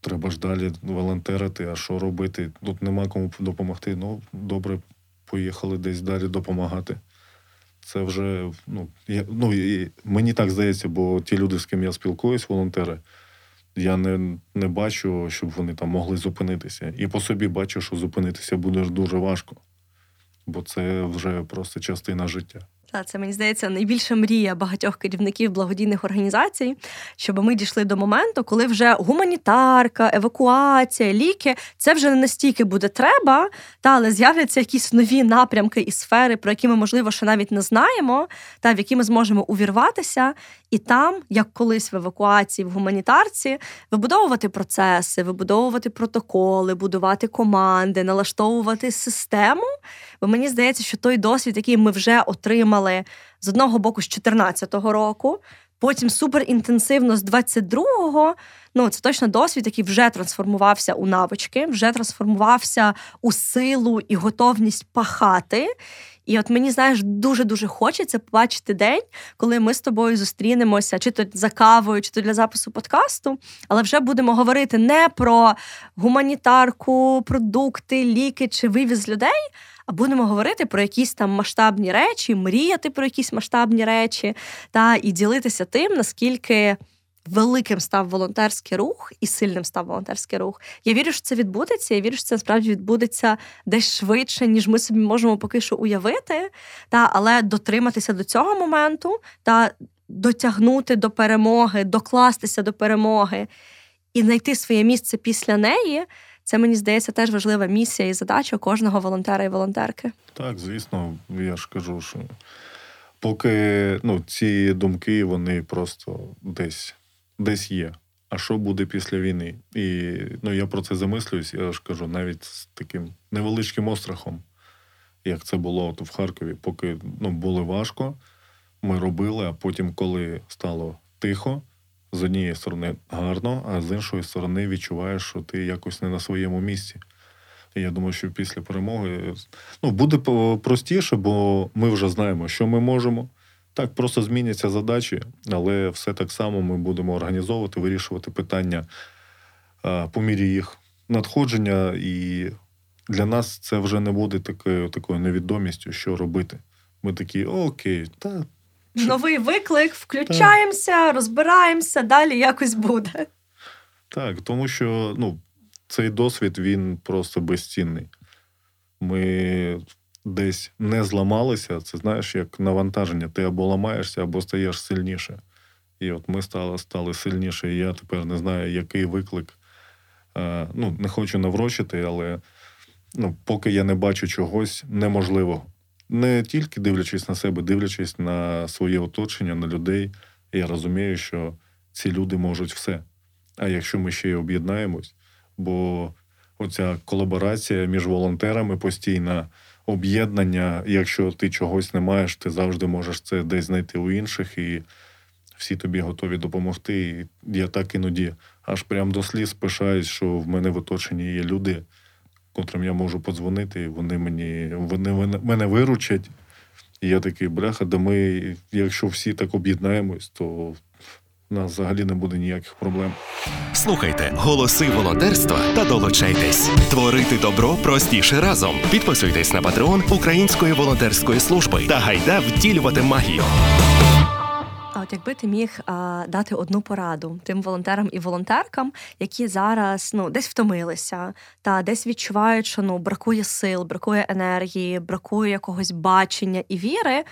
Треба ж далі волонтерити, а що робити? Тут нема кому допомогти. Ну, добре, поїхали десь далі допомагати. Це вже, ну, я, ну, і мені так здається, бо ті люди, з ким я спілкуюсь, волонтери, я не не бачу, щоб вони там могли зупинитися. І по собі бачу, що зупинитися буде дуже важко, бо це вже просто частина життя. Та це мені здається найбільша мрія багатьох керівників благодійних організацій, щоб ми дійшли до моменту, коли вже гуманітарка, евакуація, ліки це вже не настільки буде треба, та але з'являться якісь нові напрямки і сфери, про які ми можливо ще навіть не знаємо, та в які ми зможемо увірватися, і там, як колись в евакуації, в гуманітарці, вибудовувати процеси, вибудовувати протоколи, будувати команди, налаштовувати систему. Бо мені здається, що той досвід, який ми вже отримали з одного боку з 2014 року, потім суперінтенсивно з 22-го, ну це точно досвід, який вже трансформувався у навички, вже трансформувався у силу і готовність пахати. І от мені знаєш, дуже дуже хочеться побачити день, коли ми з тобою зустрінемося, чи то за кавою, чи то для запису подкасту, але вже будемо говорити не про гуманітарку, продукти, ліки чи вивіз людей. А будемо говорити про якісь там масштабні речі, мріяти про якісь масштабні речі, та і ділитися тим, наскільки великим став волонтерський рух і сильним став волонтерський рух. Я вірю, що це відбудеться. Я вірю, що це насправді відбудеться десь швидше, ніж ми собі можемо поки що уявити. Та, Але дотриматися до цього моменту та дотягнути до перемоги, докластися до перемоги і знайти своє місце після неї. Це мені здається теж важлива місія і задача кожного волонтера і волонтерки. Так, звісно, я ж кажу, що поки ну, ці думки вони просто десь десь є. А що буде після війни? І ну, я про це замислююсь, я ж кажу, навіть з таким невеличким острахом. як це було от в Харкові, поки ну, було важко, ми робили, а потім, коли стало тихо, з однієї сторони гарно, а з іншої сторони відчуваєш, що ти якось не на своєму місці. І я думаю, що після перемоги ну, буде простіше, бо ми вже знаємо, що ми можемо. Так, просто зміняться задачі, але все так само ми будемо організовувати, вирішувати питання по мірі їх надходження, і для нас це вже не буде такою такою невідомістю, що робити. Ми такі, окей, та. Новий виклик, включаємося, так. розбираємося, далі якось буде. Так, тому що ну, цей досвід він просто безцінний. Ми десь не зламалися, це знаєш, як навантаження. Ти або ламаєшся, або стаєш сильніше. І от ми стали стали сильніше. І я тепер не знаю, який виклик. Е, ну, Не хочу наврочити, але ну, поки я не бачу чогось неможливого. Не тільки дивлячись на себе, дивлячись на своє оточення, на людей, я розумію, що ці люди можуть все. А якщо ми ще й об'єднаємось, бо оця колаборація між волонтерами постійна об'єднання. Якщо ти чогось не маєш, ти завжди можеш це десь знайти у інших, і всі тобі готові допомогти. І я так іноді аж прям до сліз пишаюсь, що в мене в оточенні є люди, котрим я можу подзвонити, і вони мені вони мене виручать. І я такий, бляха, да ми, якщо всі так об'єднаємось, то у нас взагалі не буде ніяких проблем. Слухайте голоси волонтерства та долучайтесь. Творити добро простіше разом. Підписуйтесь на патреон Української волонтерської служби та гайда втілювати магію. А от якби ти міг а, дати одну пораду тим волонтерам і волонтеркам, які зараз ну десь втомилися, та десь відчувають, що ну бракує сил, бракує енергії, бракує якогось бачення і віри.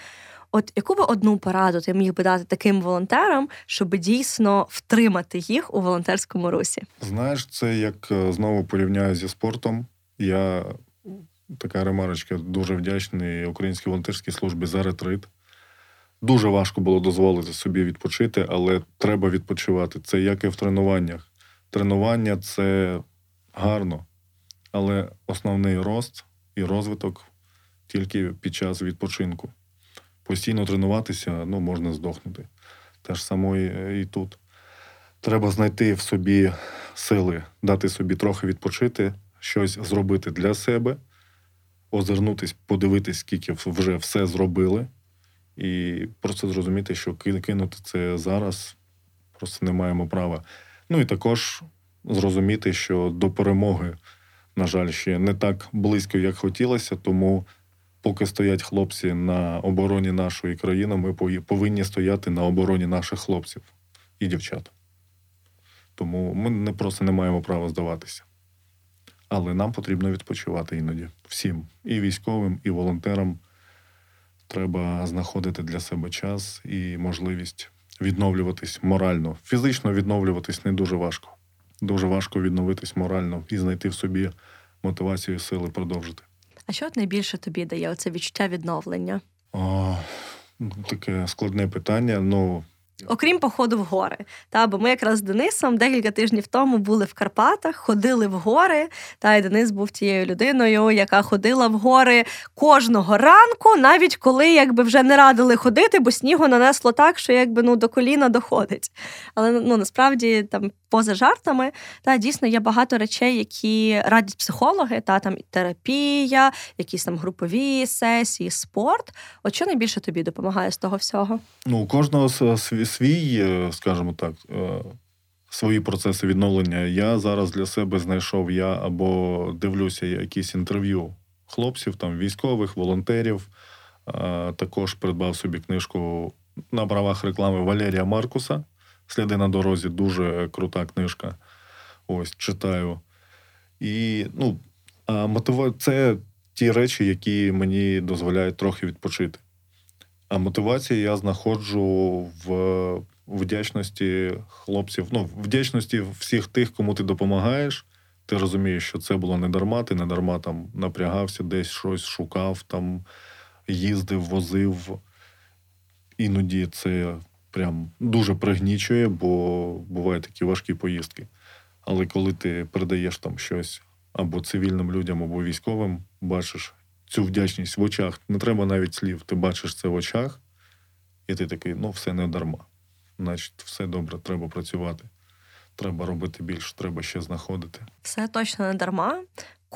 От яку би одну пораду ти міг би дати таким волонтерам, щоб дійсно втримати їх у волонтерському русі? Знаєш, це як е, знову порівняю зі спортом. Я така ремарочка, дуже вдячний українській волонтерській службі за ретрит. Дуже важко було дозволити собі відпочити, але треба відпочивати. Це як і в тренуваннях. Тренування це гарно, але основний рост і розвиток тільки під час відпочинку постійно тренуватися, ну, можна здохнути. Те ж саме і тут. Треба знайти в собі сили, дати собі трохи відпочити, щось зробити для себе, озирнутись, подивитись, скільки вже все зробили, і просто зрозуміти, що кинути це зараз просто не маємо права. Ну і також зрозуміти, що до перемоги, на жаль, ще не так близько, як хотілося, тому поки стоять хлопці на обороні нашої країни, ми повинні стояти на обороні наших хлопців і дівчат. Тому ми не просто не маємо права здаватися. Але нам потрібно відпочивати іноді. Всім, і військовим, і волонтерам треба знаходити для себе час і можливість відновлюватись морально. Фізично відновлюватись не дуже важко. Дуже важко відновитись морально і знайти в собі мотивацію сили продовжити. А що от найбільше тобі дає оце відчуття відновлення? О, Таке складне питання. Ну Окрім походу в гори. Та, Бо ми якраз з Денисом декілька тижнів тому були в Карпатах, ходили в гори. Та й Денис був тією людиною, яка ходила в гори кожного ранку, навіть коли якби вже не радили ходити, бо снігу нанесло так, що якби ну до коліна доходить. Але ну насправді там поза жартами, та дійсно є багато речей, які радять психологи, та там терапія, якісь там групові сесії, спорт. От що найбільше тобі допомагає з того всього? Ну, у кожного свій, е, скажімо так, е, свої процеси відновлення. Я зараз для себе знайшов я або дивлюся якісь інтерв'ю хлопців, там військових, волонтерів. Також придбав собі книжку на правах реклами Валерія Маркуса. Сліди на дорозі дуже крута книжка. Ось читаю. І ну, мотива... це ті речі, які мені дозволяють трохи відпочити. А мотивацію я знаходжу в вдячності хлопців, ну, вдячності всіх тих, кому ти допомагаєш. Ти розумієш, що це було не дарма, ти не дарма там напрягався, десь щось шукав, там їздив, возив. Іноді це прям дуже пригнічує, бо бувають такі важкі поїздки. Але коли ти передаєш там щось або цивільним людям, або військовим, бачиш, цю вдячність в очах. Не треба навіть слів. Ти бачиш це в очах, і ти такий, ну, все не дарма. Значить, все добре, треба працювати. Треба робити більше, треба ще знаходити. Все точно не дарма.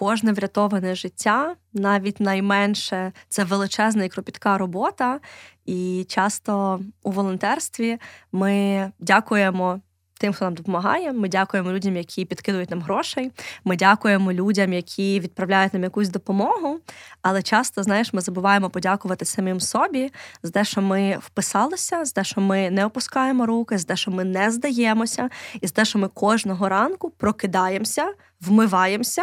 Кожне врятоване життя, навіть найменше, це величезна і кропітка робота. І часто у волонтерстві ми дякуємо тим, хто нам допомагає. Ми дякуємо людям, які підкидують нам грошей. Ми дякуємо людям, які відправляють нам якусь допомогу. Але часто, знаєш, ми забуваємо подякувати самим собі за те, що ми вписалися, за те, що ми не опускаємо руки, за те, що ми не здаємося, і за те, що ми кожного ранку прокидаємося, вмиваємося.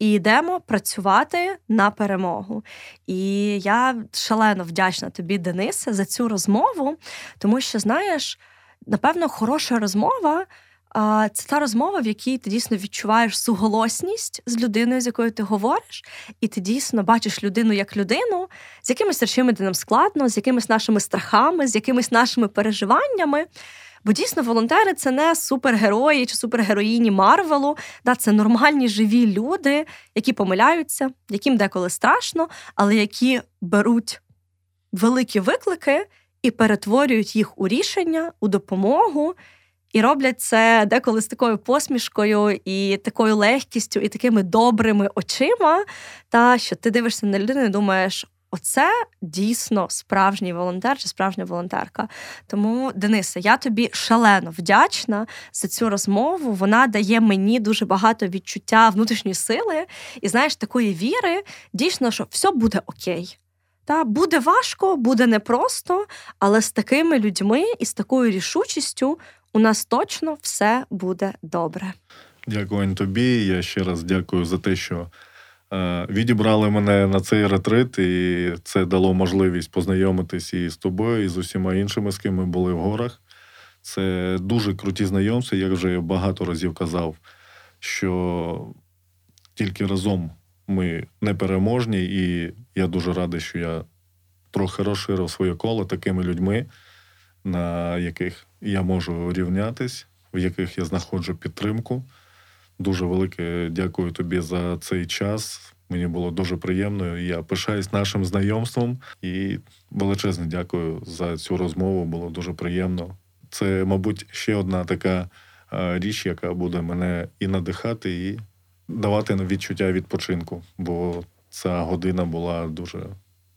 І йдемо працювати на перемогу. І я шалено вдячна тобі, Денисе, за цю розмову, тому що, знаєш, напевно, хороша розмова. Це та розмова, в якій ти дійсно відчуваєш суголосність з людиною, з якою ти говориш, і ти дійсно бачиш людину як людину, з якимись речами де нам складно, з якимись нашими страхами, з якимись нашими переживаннями. Бо дійсно волонтери це не супергерої чи супергероїні Марвелу, да, це нормальні живі люди, які помиляються, яким деколи страшно, але які беруть великі виклики і перетворюють їх у рішення, у допомогу. І роблять це деколи з такою посмішкою, і такою легкістю, і такими добрими очима. Та що ти дивишся на людину і думаєш, оце дійсно справжній волонтер чи справжня волонтерка. Тому, Денисе, я тобі шалено вдячна за цю розмову. Вона дає мені дуже багато відчуття внутрішньої сили і знаєш, такої віри, дійсно, що все буде окей. Та буде важко, буде непросто, але з такими людьми і з такою рішучістю у нас точно все буде добре. Дякую тобі. Я ще раз дякую за те, що відібрали мене на цей ретрит, і це дало можливість познайомитись і з тобою, і з усіма іншими, з ким ми були в горах. Це дуже круті знайомства. Як вже багато разів казав, що тільки разом ми непереможні, і я дуже радий, що я трохи розширив своє коло такими людьми, на яких я можу рівнятись, в яких я знаходжу підтримку. Дуже велике дякую тобі за цей час. Мені було дуже приємно. Я пишаюсь нашим знайомством і величезне дякую за цю розмову. Було дуже приємно. Це, мабуть, ще одна така річ, яка буде мене і надихати, і давати відчуття відпочинку, бо ця година була дуже.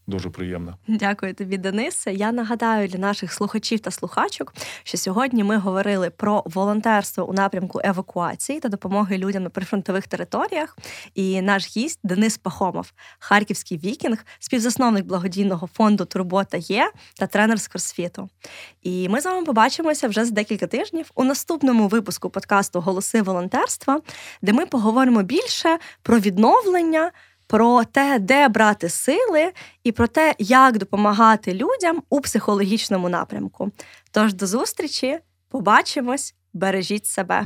Дуже приємно. Дякую тобі, Денисе. Я нагадаю для наших слухачів та слухачок, що сьогодні ми говорили про волонтерство у напрямку евакуації та допомоги людям на прифронтових територіях. І наш гість Денис Пахомов, харківський вікінг, співзасновник благодійного фонду Турбота є та тренер з кросфіту. І ми з вами побачимося вже за декілька тижнів у наступному випуску подкасту Голоси волонтерства, де ми поговоримо більше про відновлення про те, де брати сили, і про те, як допомагати людям у психологічному напрямку. Тож до зустрічі, побачимось, бережіть себе.